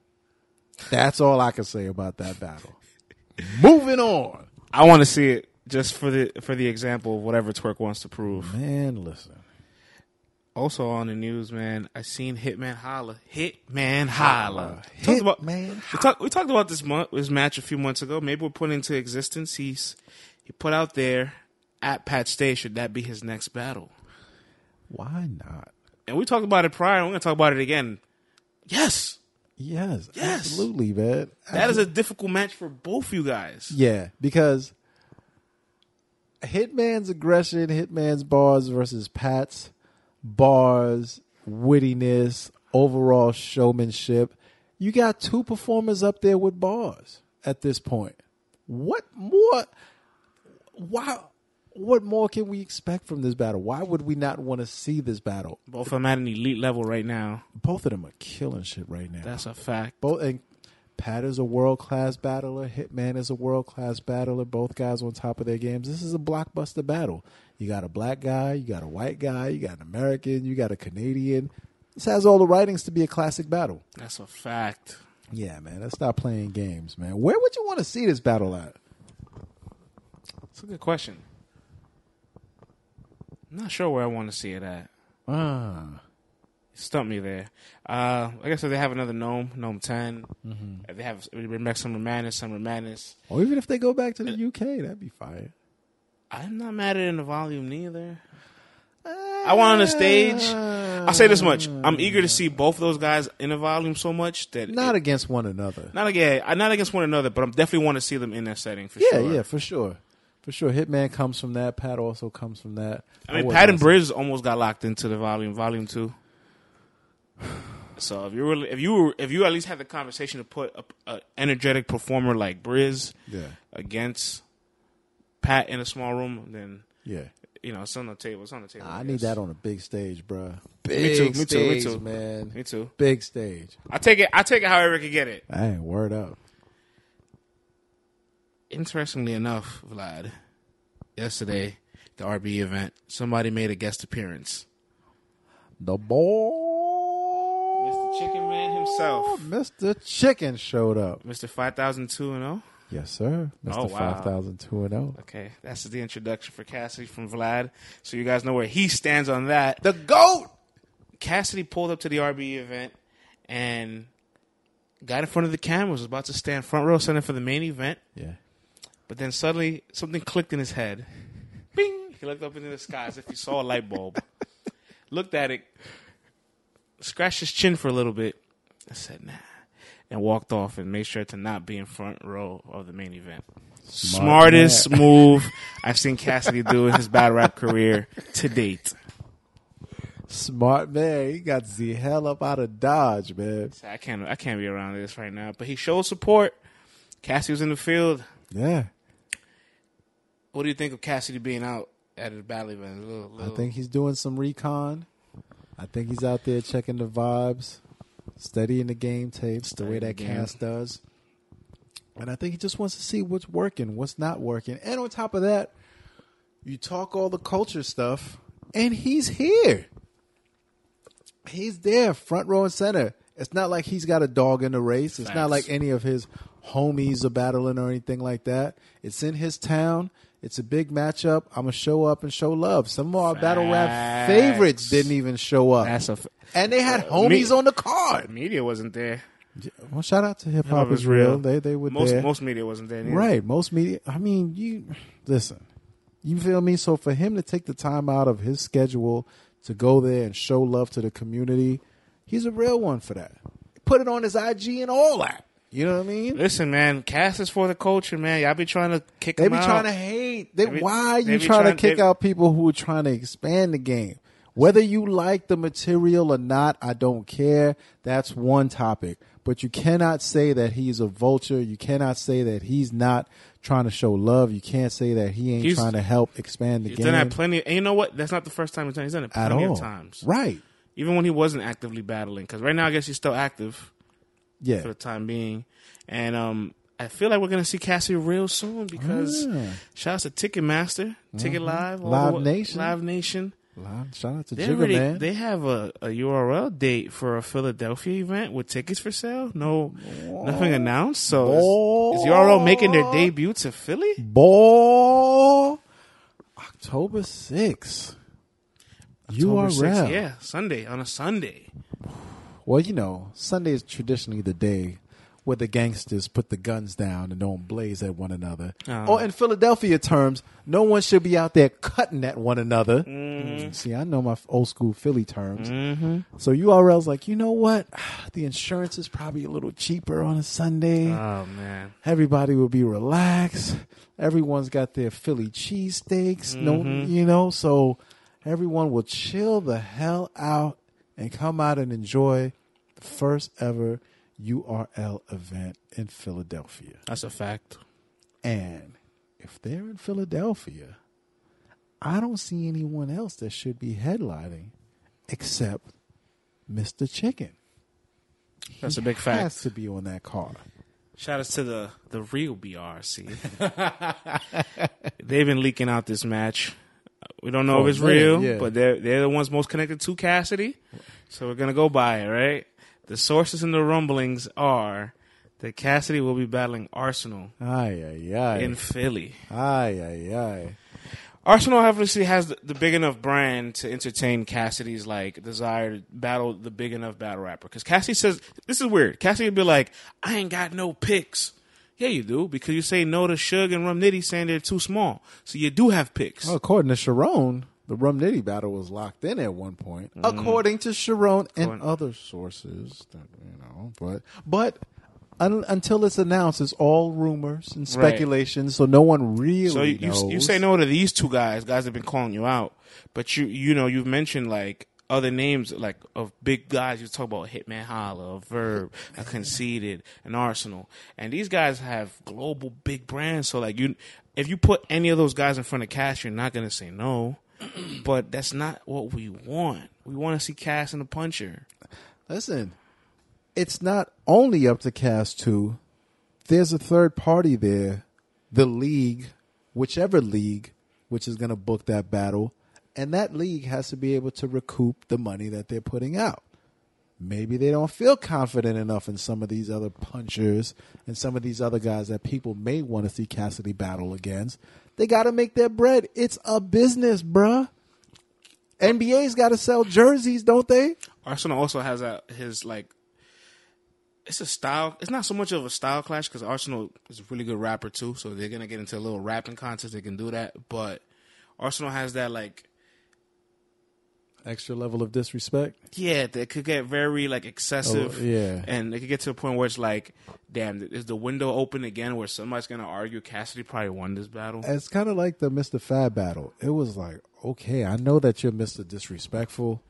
That's all I can say about that battle. Moving on. I want to see it just for the for the example of whatever twerk wants to prove. Man, listen. Also on the news, man, I seen Hitman Holla. Hitman Holla. We talked about- Hitman we, talked, we talked about this month, this match a few months ago. Maybe we'll put into existence. He's he put out there at Pat Stay. Should that be his next battle? Why not? And we talked about it prior. We're gonna talk about it again. Yes, Yes, Yes. absolutely, man. that is a difficult match for both you guys. Yeah, because Hitman's aggression, Hitman's bars versus Pat's bars, wittiness, overall showmanship. You got two performers up there with bars at this point. What more? Why? What more can we expect from this battle? Why would we not want to see this battle? Both of them at an elite level right now. Both of them are killing shit right now. That's a fact. both and Pat is a world class battler. Hitman is a world class battler. Both guys on top of their games. This is a blockbuster battle. You got a black guy, you got a white guy, you got an American, you got a Canadian. This has all the writings to be a classic battle. That's a fact. Yeah, man. Let's stop playing games, man. Where would you want to see this battle at? That's a good question. I'm not sure where I want to see it at. Ah, Stump me there. Uh, I guess if they have another NOME, NOME 10, Mm-hmm. they have Summer Madness, Summer Madness, or even if they go back to the UK, that'd be fire. I'm not mad at in the volume neither. I want on the stage. I'll say this much: I'm eager to see both of those guys in the volume so much that Not it- against one another. not again, not against one another, but I'm definitely want to see them in that setting for Yeah, sure. yeah, for sure. For sure. Hitman comes from that. Pat also comes from that. I mean, would Pat and Briz almost got locked into the volume, volume two. So if you were, if you were, if you at least had the conversation to put a, a energetic performer like Briz Yeah. against Pat in a small room, then Yeah. you know it's on the table. It's on the table. I I need that on a big stage, bruh. Me Big too, me too, me stage, too. man. Me too. Big stage. I take it. I take it however I can get it. Hey, word up. Interestingly enough, Vlad, yesterday the RB event, somebody made a guest appearance. The boy, Mr. Chicken Man himself, oh, Mr. Chicken showed up. Mr. Five Thousand Two and oh? Zero. Yes, sir. Mr. Oh, wow. 5002 and oh. 0. Okay, that's the introduction for Cassidy from Vlad, so you guys know where he stands on that. The GOAT! Cassidy pulled up to the RBE event and got in front of the cameras, was about to stand front row center for the main event, Yeah. but then suddenly something clicked in his head. Bing! He looked up into the sky as if he saw a light bulb. Looked at it, scratched his chin for a little bit. I said, nah. And walked off and made sure to not be in front row of the main event. Smart Smartest move I've seen Cassidy do in his battle rap career to date. Smart man. He got the hell up out of Dodge, man. I can't I can't be around this right now. But he showed support. Cassidy was in the field. Yeah. What do you think of Cassidy being out at the battle event? A little- I think he's doing some recon. I think he's out there checking the vibes, studying the game tapes the way that Cass does. And I think he just wants to see what's working, what's not working. And on top of that, you talk all the culture stuff, and he's here. He's there, front row and center. It's not like he's got a dog in the race. It's not like any of his homies are battling or anything like that. It's in his town. It's a big matchup. I'm gonna show up and show love. Some of our battle rap favorites didn't even show up, that's a f- and they had Uh, homies me- on the card. media wasn't there. Well, shout out to Hip Hip-hop is real. They they were most there. most media wasn't there. neither. Right. Most media. I mean, you listen. You feel me? So for him to take the time out of his schedule to go there and show love to the community, he's a real one for that. Put it on his IG and all that. You know what I mean? Listen, man, Cass is for the culture, man. Y'all be trying to kick out. They be out. trying to hate. They, be- why are you be trying to kick they- out people who are trying to expand the game? Whether you like the material or not, I don't care. That's one topic. But you cannot say that he's a vulture. You cannot say that he's not trying to show love. You can't say that he ain't He's- trying to help expand the He's game done that plenty. And you know what? That's not the first time he's done. it. He's done it at plenty all. of times. Right? Even when he wasn't actively battling, because right now I guess he's still active Yeah. for the time being. And um, I feel like we're gonna see Cassie real soon because shout out to Ticketmaster, Ticket Live, Mm-hmm. Live the Nation. Live Nation. Live- Shout out to They already Man. they have a, a URL date for a Philadelphia event with tickets for sale. No, nothing announced. So is, is URL making their debut to Philly? Boy, October 6th. October URL. 6th, yeah, Sunday on a Sunday. Well, you know, Sunday is traditionally the day where the gangsters put the guns down and don't blaze at one another. Oh. Or in Philadelphia terms, no one should be out there cutting at one another. Mm-hmm. Mm, See, I know my old school Philly terms. So URL's like, you know what? The insurance is probably a little cheaper on a Sunday. Oh man, Everybody will be relaxed. Everyone's got their Philly cheesesteaks. Mm-hmm. you know, so everyone will chill the hell out and come out and enjoy first ever URL event in Philadelphia. that's a fact. And if they're in Philadelphia, I don't see anyone else that should be headlining except Mr. Chicken. That's He a big fact. Has to be on that card. Shout out to the the real BRC. They've been leaking out this match. We don't know Oh, if it's man, real, yeah. but they're they're the ones most connected to Cassidy. So we're gonna go by it, right? The sources and the rumblings are that Cassidy will be battling Arsonal Ay, ay, ay. in Philly. Ay, ay, ay. Arsonal obviously has the, the big enough brand to entertain Cassidy's like desire to battle the big enough battle rapper. Because Cassidy says this is weird. Cassidy would be like, "I ain't got no picks." Yeah, you do because you say no to Suge and Rum Nitty saying they're too small. So you do have picks. Well, according to Sharon, the Rum Nitty battle was locked in at one point. Mm-hmm. According to Sharon and According- other sources, that, you know, but but un, until it's announced, it's all rumors and Right. So no one really So you, you knows. you say no to these two guys. Guys have been calling you out, but you you know you've mentioned like other names like of big guys. You talk about Hitman Holla, a Verb, a Conceited, an Arsonal, and these guys have global big brands. So like you, if you put any of those guys in front of Cash, you're not gonna say no. but that's not what we want. We want to see Cass and the Puncher. Listen, it's not only up to Cass 2. There's a third party there, the league, whichever league, which is going to book that battle. And that league has to be able to recoup the money that they're putting out. Maybe they don't feel confident enough in some of these other punchers and some of these other guys that people may want to see Cassidy battle against. They got to make their bread. It's a business, bruh. NBA's got to sell jerseys, don't they? Arsonal also has a his like. It's a style. It's not so much of a style clash because Arsonal is a really good rapper too, so they're gonna get into a little rapping contest. They can do that, but Arsonal has that like Extra level of disrespect. yeah, that could get very like excessive. Oh, yeah. and it could get to a point where it's like, damn, is the window open again where somebody's gonna argue Cassidy probably won this battle? It's kind of like the Mr. Fab battle. It was like, okay, I know that you're Mr. Disrespectful,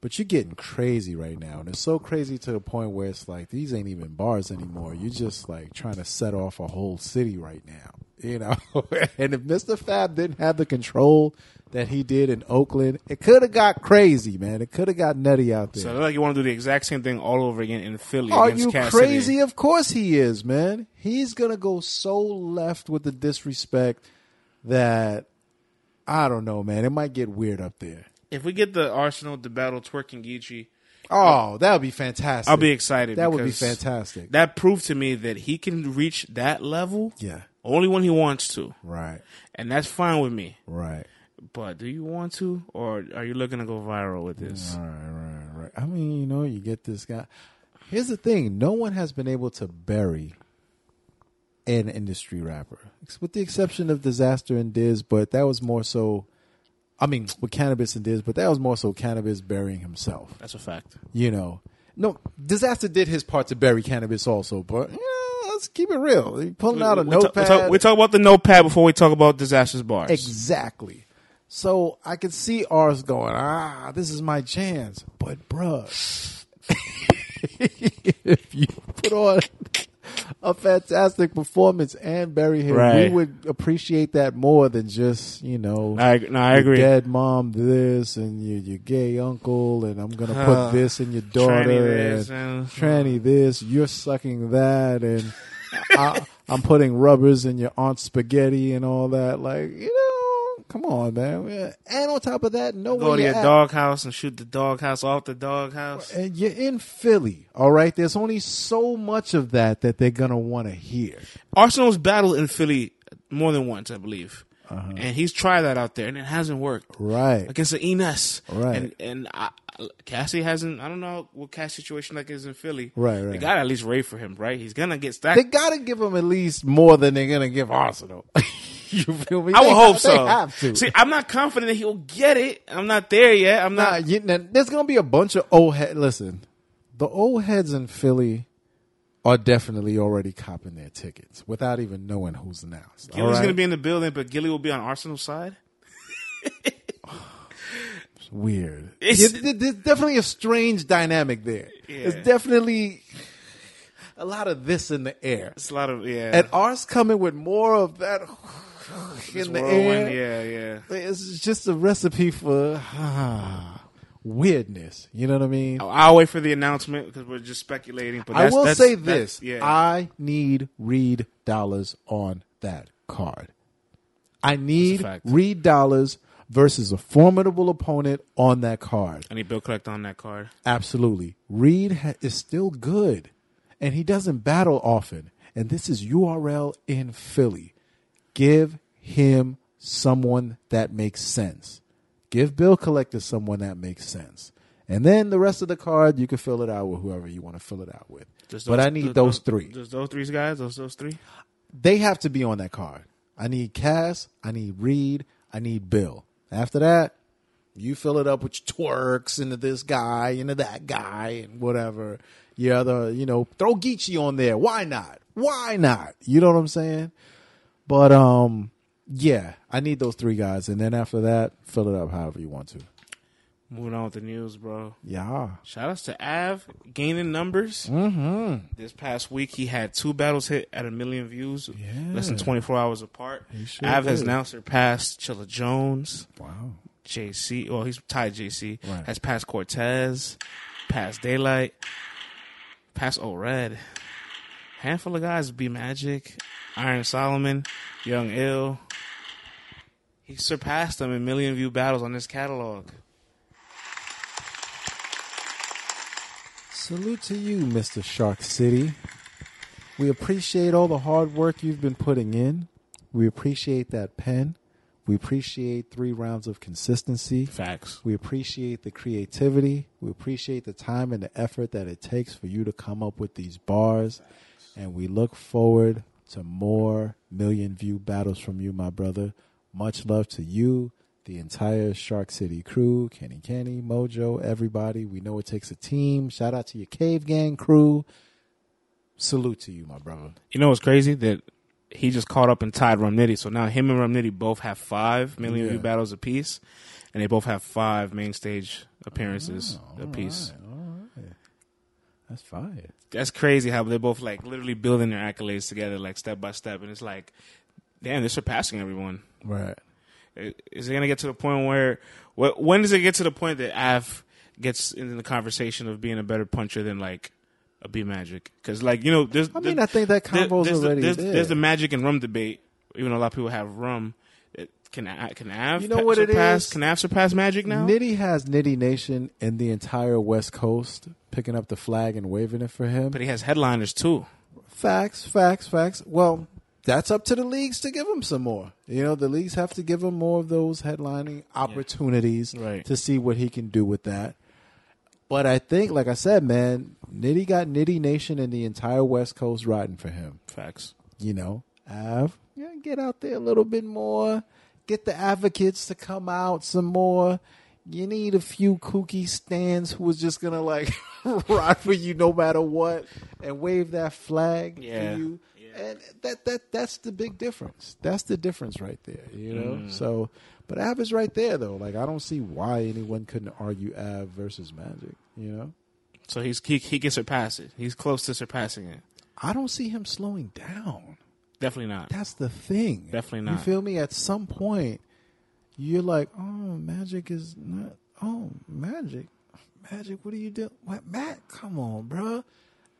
But you're getting crazy right now, and it's so crazy to the point where it's like these ain't even bars anymore. You're just like trying to set off a whole city right now, you know. and if Mr. Fab didn't have the control that he did in Oakland, it could have got crazy, man. It could have got nutty out there. So like you want to do the exact same thing all over again in Philly. Are against you Cass crazy? Of course he is, man. He's gonna go so left with the disrespect that I don't know, man. It might get weird up there. If we get the Arsonal to battle Twerk and Geechi, Oh, that would be fantastic. I'll be excited. That would be fantastic. That proved to me that he can reach that level yeah. only when he wants to, Right. and that's fine with me. Right. But do you want to, or are you looking to go viral with this? Right. Right. Right. I mean, you know, you get this guy. Here's the thing: no one has been able to bury an industry rapper, with the exception of Dizaster and Diz. But that was more so. I mean, with Canibus and Diz, but that was more so Canibus burying himself. That's a fact. you know. No, Dizaster did his part to bury Canibus also, but yeah, let's keep it real. He pulling out a we, notepad. talk, we talk about the notepad before we talk about Dizaster's bars. exactly. So I could see ours going, ah, this is my chance. But bruh, if you put on a fantastic performance and bury him, Right. we would appreciate that more than just, you know, I, no, I agree. dead mom this and your your gay uncle and I'm gonna put Uh, this in your daughter tranny this and tranny this. You're sucking that and I, I'm putting rubbers in your aunt's spaghetti and all that. Like you know, come on, man. And on top of that, know Go to your doghouse and shoot the doghouse off the doghouse. And you're in Philly, all right. There's only so much of that that they're gonna want to hear. Arsonal's battled in Philly more than once, I believe, Uh-huh. and he's tried that out there, and it hasn't worked. Right. against the Ines. Right. And and I, Cassie hasn't. I don't know what Cass situation like is in Philly. Right, right. They got to at least rave for him, right? He's gonna get stacked. They gotta give him at least more than they're gonna give Arsonal. you feel me? I would ha- hope so. They have to. See, I'm not confident that he'll get it. I'm not there yet. I'm Nah, not. you, now, there's gonna be a bunch of old head. Listen, the old heads in Philly are definitely already copping their tickets without even knowing who's announced. Gillie's right? gonna be in the building, but Gillie will be on Arsonal's side. It's weird. It's- Yeah, there's definitely a strange dynamic there. Yeah. It's definitely a lot of this in the air, It's a lot of yeah. and ours coming with more of that in the whirlwind, air. Yeah, yeah. It's just a recipe for weirdness. You know what I mean? I'll, I'll wait for the announcement because we're just speculating. But I will that's- say that's- this: yeah. I need Reed Dollaz on that card. I need. Reed Dollaz versus a formidable opponent on that card. I need Bill Collect on that card. Absolutely, Reed ha- is still good, and he doesn't battle often. And this is URL in Philly. Give him someone that makes sense. Give Bill Collector someone that makes sense. And then the rest of the card, you can fill it out with whoever you want to fill it out with. Just but I need those, three. Just those three guys. Those those three. they have to be on that card. I need Cass. I need Reed. I need Bill. After that, you fill it up with your twerks into this guy, into that guy, and whatever. Your other, you know, throw Geechi on there. Why not? Why not? You know what I'm saying? But um, yeah, I need those three guys, and then after that, fill it up however you want to. Moving on with the news, bro. Yeah. Shout outs to Av gaining numbers. Mm-hmm. This past week, he had two battles hit at a million views, less than 24 hours apart. sure Av has now surpassed Chilla Jones, Wow. JC. Well, he's tied JC. Right. Has passed Cortez, passed Daylight, passed O Red. Handful of guys: B Magic, Iron Solomon, Young Ill. He surpassed them in million view battles on this catalog. Salute to you, Mr. Shark City. We appreciate all the hard work you've been putting in. We appreciate that pen. We appreciate three rounds of consistency. Facts. We appreciate the creativity. We appreciate the time and the effort that it takes for you to come up with these bars. And we look forward to more million view battles from you, my brother. Much love to you, the entire Shark City crew, Kenny Kenny, Mojo, everybody. We know it takes a team. Shout out to your Cave Gang crew. Salute to you, my brother. You know what's crazy? That he just caught up and tied Rum Nitty. So now him and Rum Nitty both have five million Yeah. view battles apiece. and they both have five main stage appearances Oh, apiece. That's fire. That's crazy how they're both like literally building their accolades together, like step by step, and it's like, damn, they're surpassing everyone. Right. Is it gonna get to the point where, when does it get to the point that Av gets in the conversation of being a better puncher than like a B Magic? Because like you know, there's I mean, there- I think that combo's there's the- already there's, there. there's the Magic and Rum debate. Even though a lot of people have Rum, can can Av You know what it surpass, is? Can Av surpass Magic now? Nitty has Nitty Nation in the entire West Coast picking up the flag and waving it for him. but he has headliners too. Facts, facts, facts. Well, that's up to the leagues to give him some more. You know, the leagues have to give him more of those headlining opportunities Right. to see what he can do with that. But I think, like I said, man, Nitty got Nitty Nation and the entire West Coast riding for him. Facts. You know, Av, yeah, get out there a little bit more. Get the advocates to come out some more. You need a few kooky stands who is just gonna like ride for you no matter what and wave that flag Yeah. for you. And that that that's the big difference. That's the difference right there. You know. Mm. So, but Av is right there though. Like I don't see why anyone couldn't argue Av versus Magic. You know. So he's he, he can surpass it. He's close to surpassing it. I don't see him slowing down. Definitely not. That's the thing. Definitely not. You feel me? At some point, you're like, oh, magic is not. Oh, magic, magic. What are you doing? What, Matt? Come on, bro.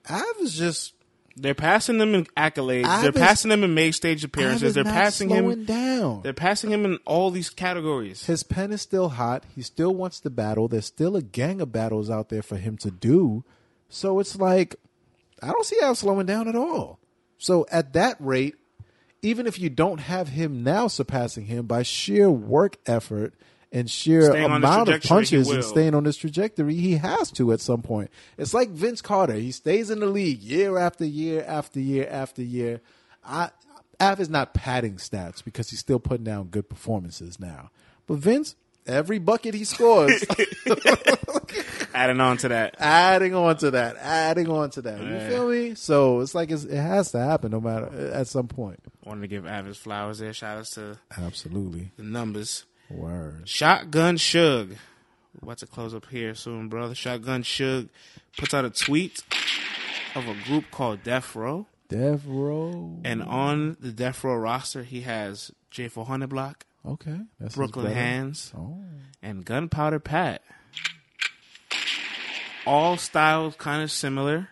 Av is just. They're passing them in accolades. They're passing them in main stage appearances. They're passing him. down. They're passing him in all these categories. His pen is still hot. He still wants to battle. There's still a gang of battles out there for him to do. So it's like, I don't see Av slowing down at all. So at that rate, even if you don't have him now surpassing him by sheer work effort and sheer Staying amount of punches and staying on this trajectory, he has to at some point. It's like Vince Carter. He stays in the league year after year after year after year. I Av is not padding stats because he's still putting down good performances now. But Vince, every bucket he scores, Adding on to that. adding on to that, adding on to that. You Yeah. feel me? So it's like it's, it has to happen no matter at some point. Wanted to give Av his flowers there. Shout outs to Absolutely. the numbers. Word. Shotgun Suge. About to close up here soon, brother. Shotgun Suge puts out a tweet of a group called Death Row. Death Row. And on the Death Row roster, he has J400 Block, Okay. That's Brooklyn. Hands, Oh. and Gunpowder Pat. All styles kind of similar.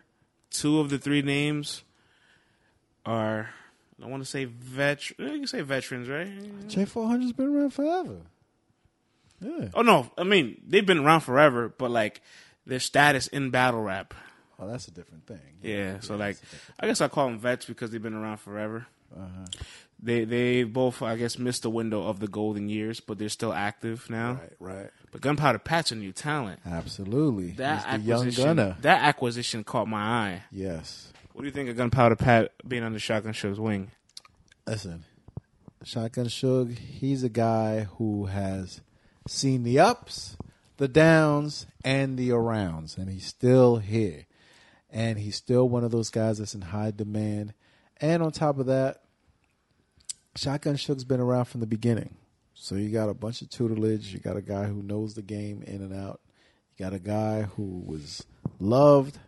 Two of the three names are, I don't want to say vet. You can say veterans, right? J400's been around forever. Yeah. Oh no, I mean they've been around forever, but like their status in battle rap. Oh, that's a different thing. Yeah, so like I guess I call them vets because they've been around forever. Uh-huh. They they both I guess missed the window of the golden years, but they're still active now. Right, right. But Gunpowder Pat's a new talent. Absolutely. That He's the young acquisition, gunner. that acquisition caught my eye. Yes. What do you think of Gunpowder Pat being under Shotgun Suge's wing? Listen, Shotgun Suge, he's a guy who has seen the ups, the downs, and the arounds, and he's still here. And he's still one of those guys that's in high demand. And on top of that, Shotgun Suge's been around from the beginning. So you got a bunch of tutelage. You got a guy who knows the game in and out. You got a guy who was loved,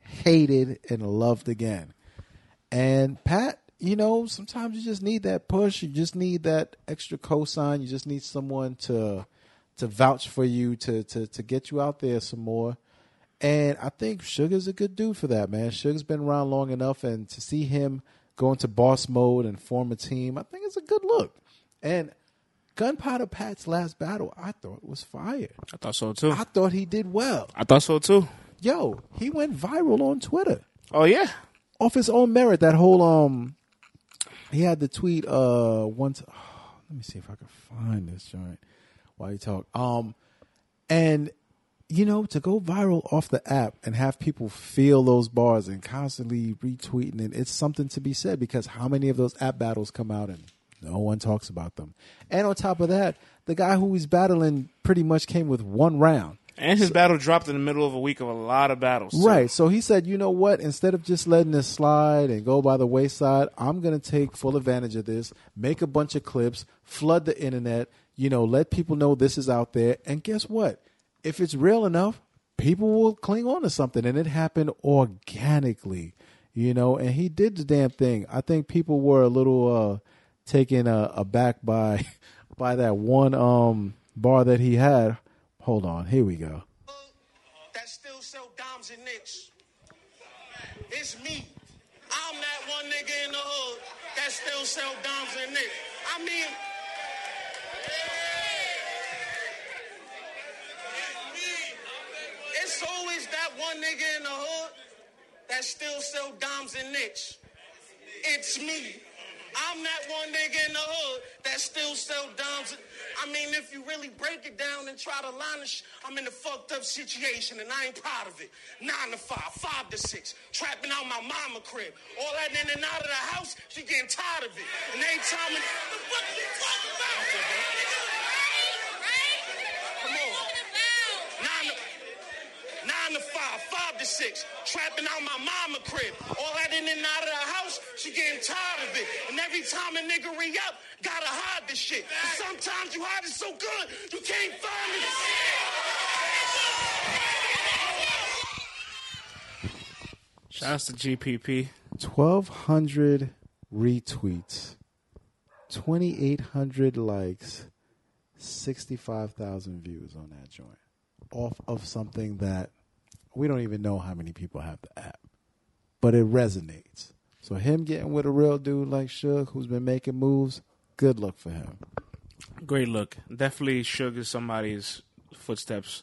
hated, and loved again. And Pat, you know, sometimes you just need that push. You just need that extra cosign. You just need someone to to vouch for you to to to get you out there some more. And I think Sugar's a good dude for that, man. Sugar's been around long enough, and to see him go into boss mode and form a team, I think it's a good look. And Gunpowder Pat's last battle, I thought was fire. I thought so too. I thought he did well. I thought so too. Yo, he went viral on Twitter Oh yeah, off his own merit. That whole um, he had the tweet uh once. let me see if I can find this joint while you talk. Um, and you know to go viral off the app and have people feel those bars and constantly retweeting it, it's something to be said because how many of those app battles come out and no one talks about them. And on top of that, the guy who he's battling pretty much came with one round. and his battle dropped in the middle of a week of a lot of battles. Right. So he said, you know what? Instead of just letting this slide and go by the wayside, I'm going to take full advantage of this, make a bunch of clips, flood the internet, You know, let people know this is out there. And guess what? If it's real enough, people will cling on to something. And it happened organically, you know, and he did the damn thing. I think people were a little uh taken uh, aback by by that one um bar that he had. Hold on, here we go. that still sell dimes and nicks. It's me. I'm that one nigga in the hood that still sell dimes and nicks. I mean, it's always that one nigga in the hood that still sell dimes and nicks. It's me. I'm that one nigga in the hood that still sell dimes. I mean, if you really break it down and try to line it, sh- I'm in a fucked up situation and I ain't proud of it. Nine to five, five to six, trapping out my mama crib. All that in and out of the house, she getting tired of it. And they time it, what the fuck you talking about? Come on. Nine to, nine to five, five six, trapping out my mama crib. All that in and out of the house, she getting tired of it. And every time a nigga re up, gotta hide the shit. And sometimes you hide it so good, you can't find it. Shouts to GPP. 1200 retweets 2800 likes 65,000 views on that joint off of something that we don't even know how many people have the app but it resonates so him getting with a real dude like Suge who's been making moves good luck for him Great look. Definitely Suge is somebody's footsteps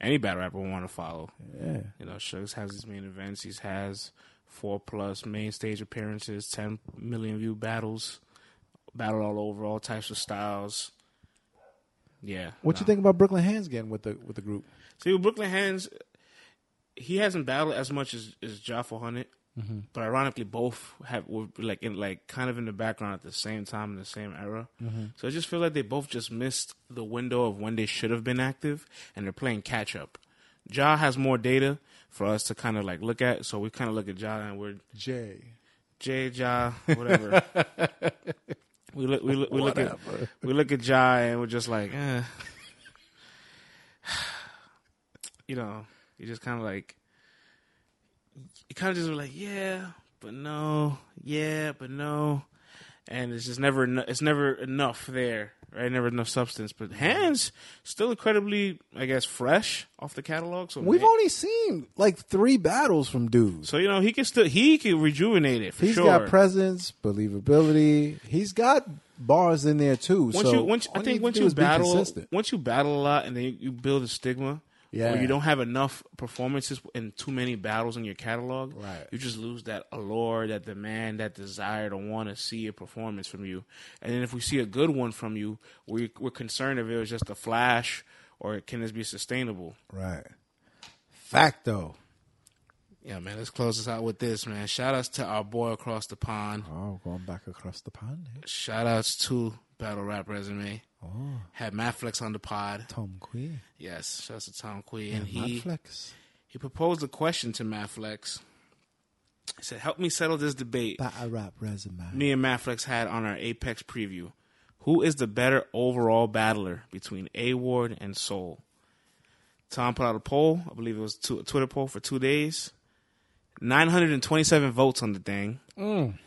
any battle rapper will want to follow. yeah You know, Suge has his main events. He has four plus main stage appearances, 10 million view battles, battle all over, all types of styles. Yeah. what you think about Brooklyn Hands getting with the with the group See, Brooklyn Hands, he hasn't battled as much as as Jaffa Hunnit, but ironically, both have were like in like kind of in the background at the same time in the same era. So I just feel like they both just missed the window of when they should have been active, and they're playing catch up. Ja has more data for us to kind of like look at, so we kind of look at Ja and we're Jay J Ja whatever. we look we look we look at we look at Ja and we're just like, eh. you know, you just kind of like, you kind of just were like, yeah, but no, yeah, but no, and it's just never, it's never enough there, right? Never enough substance. But hands still incredibly, I guess, fresh off the catalog. So we've ma- only seen like three battles from dudes so you know he can still he can rejuvenate it for He's sure. got presence, believability. He's got bars in there too. once so you once I think once you battle once you battle a lot and then you, you build a stigma Yeah. where you don't have enough performances and too many battles in your catalog Right. you just lose that allure that demand that desire to want to see a performance from you and then if we see a good one from you we, we're concerned if it was just a flash or can this be sustainable right. Fact though. yeah man let's close this out with this man shout outs to our boy across the pond Oh, going back across the pond. eh? shout outs to battle rap resume Oh, had Matt Flex on the pod Tom Queen. Yes, shouts to Tom Quee. And he Flex. he proposed a question to Matt Flex. He said, Help me settle this debate Battle rap resume. me and Matt Flex had on our Apex preview. Who is the better overall battler between A Ward and Soul? Tom put out a poll. I believe it was a Twitter poll for two days. 927 votes on the thing. Mm.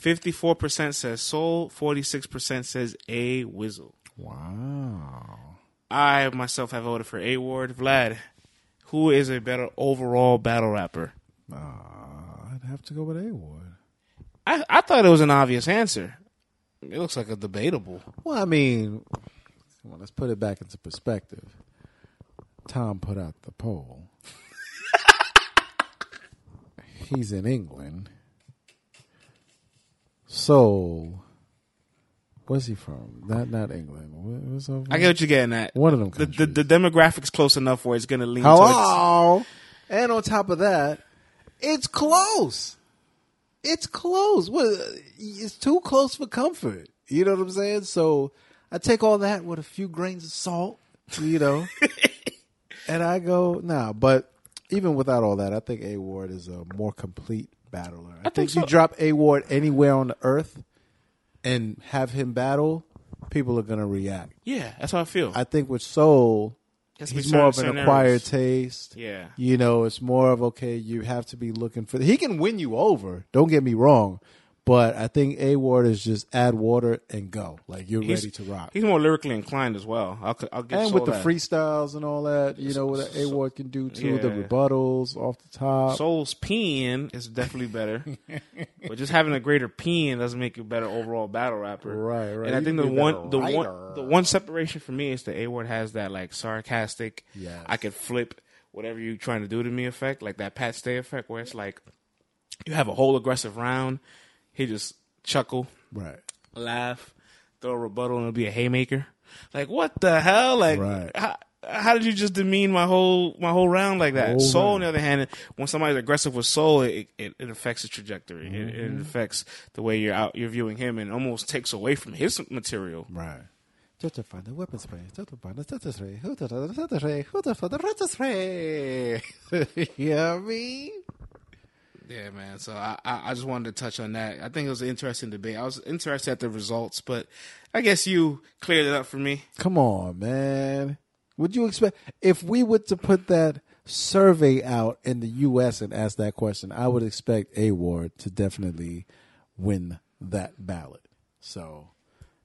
54% says Soul, 46% says A Wizzle. Wow. I myself have voted for A Ward. Vlad, who is a better overall battle rapper? Uh, I'd have to go with A Ward. I, I thought it was an obvious answer. It looks like a debatable. Well, I mean, on, let's put it back into perspective. Tom put out the poll. He's in England. So, where's he from? Not not England. Where's? I get what you're getting at. One of them The, the, the demographics close enough where it's going to lean towards. Hello. And on top of that, it's close. It's close. What? It's too close for comfort. You know what I'm saying? So I take all that with a few grains of salt. You know, and I go nah. But even without all that, I think A Ward is a more complete battler. I, think, think you drop A Ward anywhere on the earth and have him battle. people are gonna react. Yeah, that's how I feel. I think with Soul, he's more of an acquired areas. taste. Yeah. You know, it's more of okay. You have to be looking for. He can win you over. Don't get me wrong, but I think A Ward is just add water and go. Like you're He's- ready to rock. He's more lyrically inclined as well. I'll, I'll give And with the that. freestyles and all that, you know what A Ward can do too. The rebuttals off the top. Soul's peeing is definitely better, but just having a greater peeing doesn't make you a better overall battle rapper. Right, right. And I You think the one, the writer. one, the one separation for me is that A Ward has that like sarcastic. Yeah, I could flip whatever you're trying to do to me effect, like that Pat Stay effect, where it's like you have a whole aggressive round, he just chuckle, right. laugh, throw a rebuttal, and it'll be a haymaker. Like what the hell? Like Right. how, how did you just demean my whole my whole round like that? Whole Soul, on the other hand, when somebody's aggressive with Soul, it it, it affects the trajectory. It, Mm-hmm. it affects the way you're out you're viewing him, and almost takes away from his material. Right. Just to find the weapon spray. Just to find the stutter spray. Who the stutter spray? Who the stutter spray? you know what I mean? Yeah, man. So I, I just wanted to touch on that. I think it was an interesting debate. I was interested at the results, but I guess you cleared it up for me. Come on, man. Would you expect if we were to put that survey out in the U.S. and ask that question? I would expect A Ward to definitely win that ballot. So,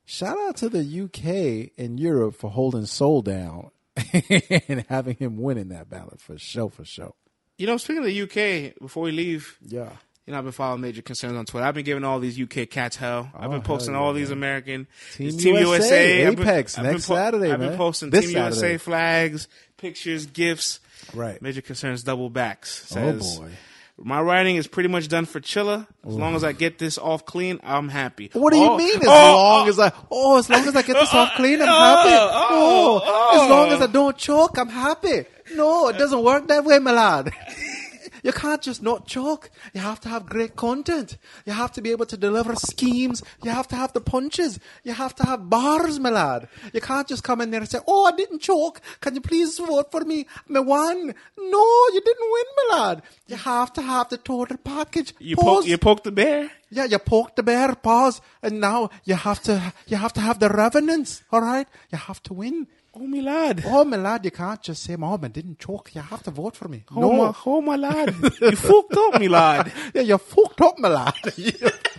shout out to the UK and Europe for holding Soul down and having him winning that ballot for sure, for sure. You know, speaking of the UK, before we leave, Yeah. You know, I've been following major concerns on Twitter. I've been giving all these UK cats hell. I've Oh, been posting hell yeah, all these man. American Team Team USA, USA, I've been- Apex, I've been next Saturday, I've been man. posting This Team Saturday. USA flags, pictures, gifts. Right. Major concerns double backs. Oh, boy. My writing is pretty much done for Chilla. As long as I get this off clean, I'm happy. What do you Oh, mean? As oh, long oh, as I oh, as long as I get this off clean, I'm oh, happy. oh, Oh, as long oh. as I don't choke, I'm happy. No, it doesn't work that way, my lad. You can't just not choke. You have to have great content. You have to be able to deliver schemes. You have to have the punches. You have to have bars, my lad. You can't just come in there and say, "Oh, I didn't choke. Can you please vote for me? Me won." No, you didn't win, my lad. You have to have the total package. You poke, you poke the bear. Yeah, you poked the bear, pause, and now you have to you have to have the revenants, all right? You have to win. Oh, me lad. Oh, my lad, you can't just say, I didn't choke. You have to vote for me. Oh, no. my, oh, my lad. you fucked up, me lad. Yeah, you fucked up, my lad.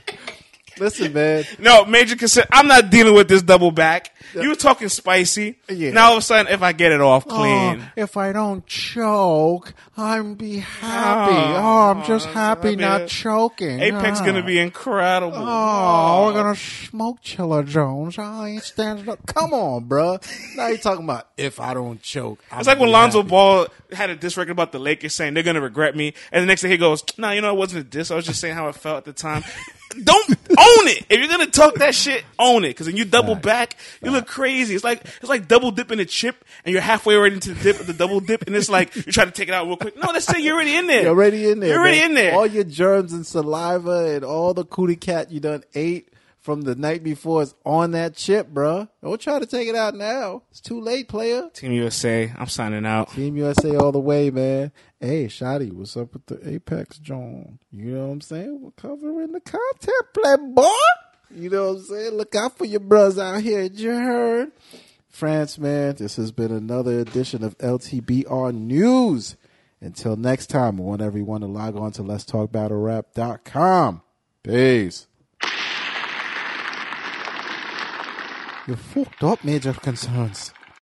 Listen, man. No, major concern. I'm not dealing with this double back. You were talking spicy. Yeah. Now all of a sudden, if I get it off clean, Oh, if I don't choke, I'm be happy. Oh, I'm just happy I mean, not choking. Apex Ah. gonna be incredible. Oh, we're gonna smoke Chilla Jones. I ain't standing up. Come on, bruh. Now you're talking about if I don't choke. It's like when Lonzo Ball had a diss record about the Lakers saying they're gonna regret me, and the next thing he goes, "No, you know it wasn't a diss. I was just saying how it felt at the time." Don't own it. If you're gonna talk that shit, own it. Because when you double back, you look crazy. It's like it's like double dipping a chip, and you're halfway already into the dip of the double dip, and it's like you're trying to take it out real quick. No, let's say you're already in there. You're already in there. You're already man. in there. All your germs and saliva and all the cootie cat you done ate from the night before is on that chip, bruh. Don't try to take it out now. It's too late, player. Team USA, I'm signing out. Team USA all the way, man. Hey, Shotty, what's up with the Apex John? You know what I'm saying? We're covering the content, playboy. You know what I'm saying? Look out for your bros out here. You heard? France, man, this has been another edition of LTBR News. Until next time, I want everyone to log on to Let's Talk Battle Rap.com. Peace. You fucked up major concerns.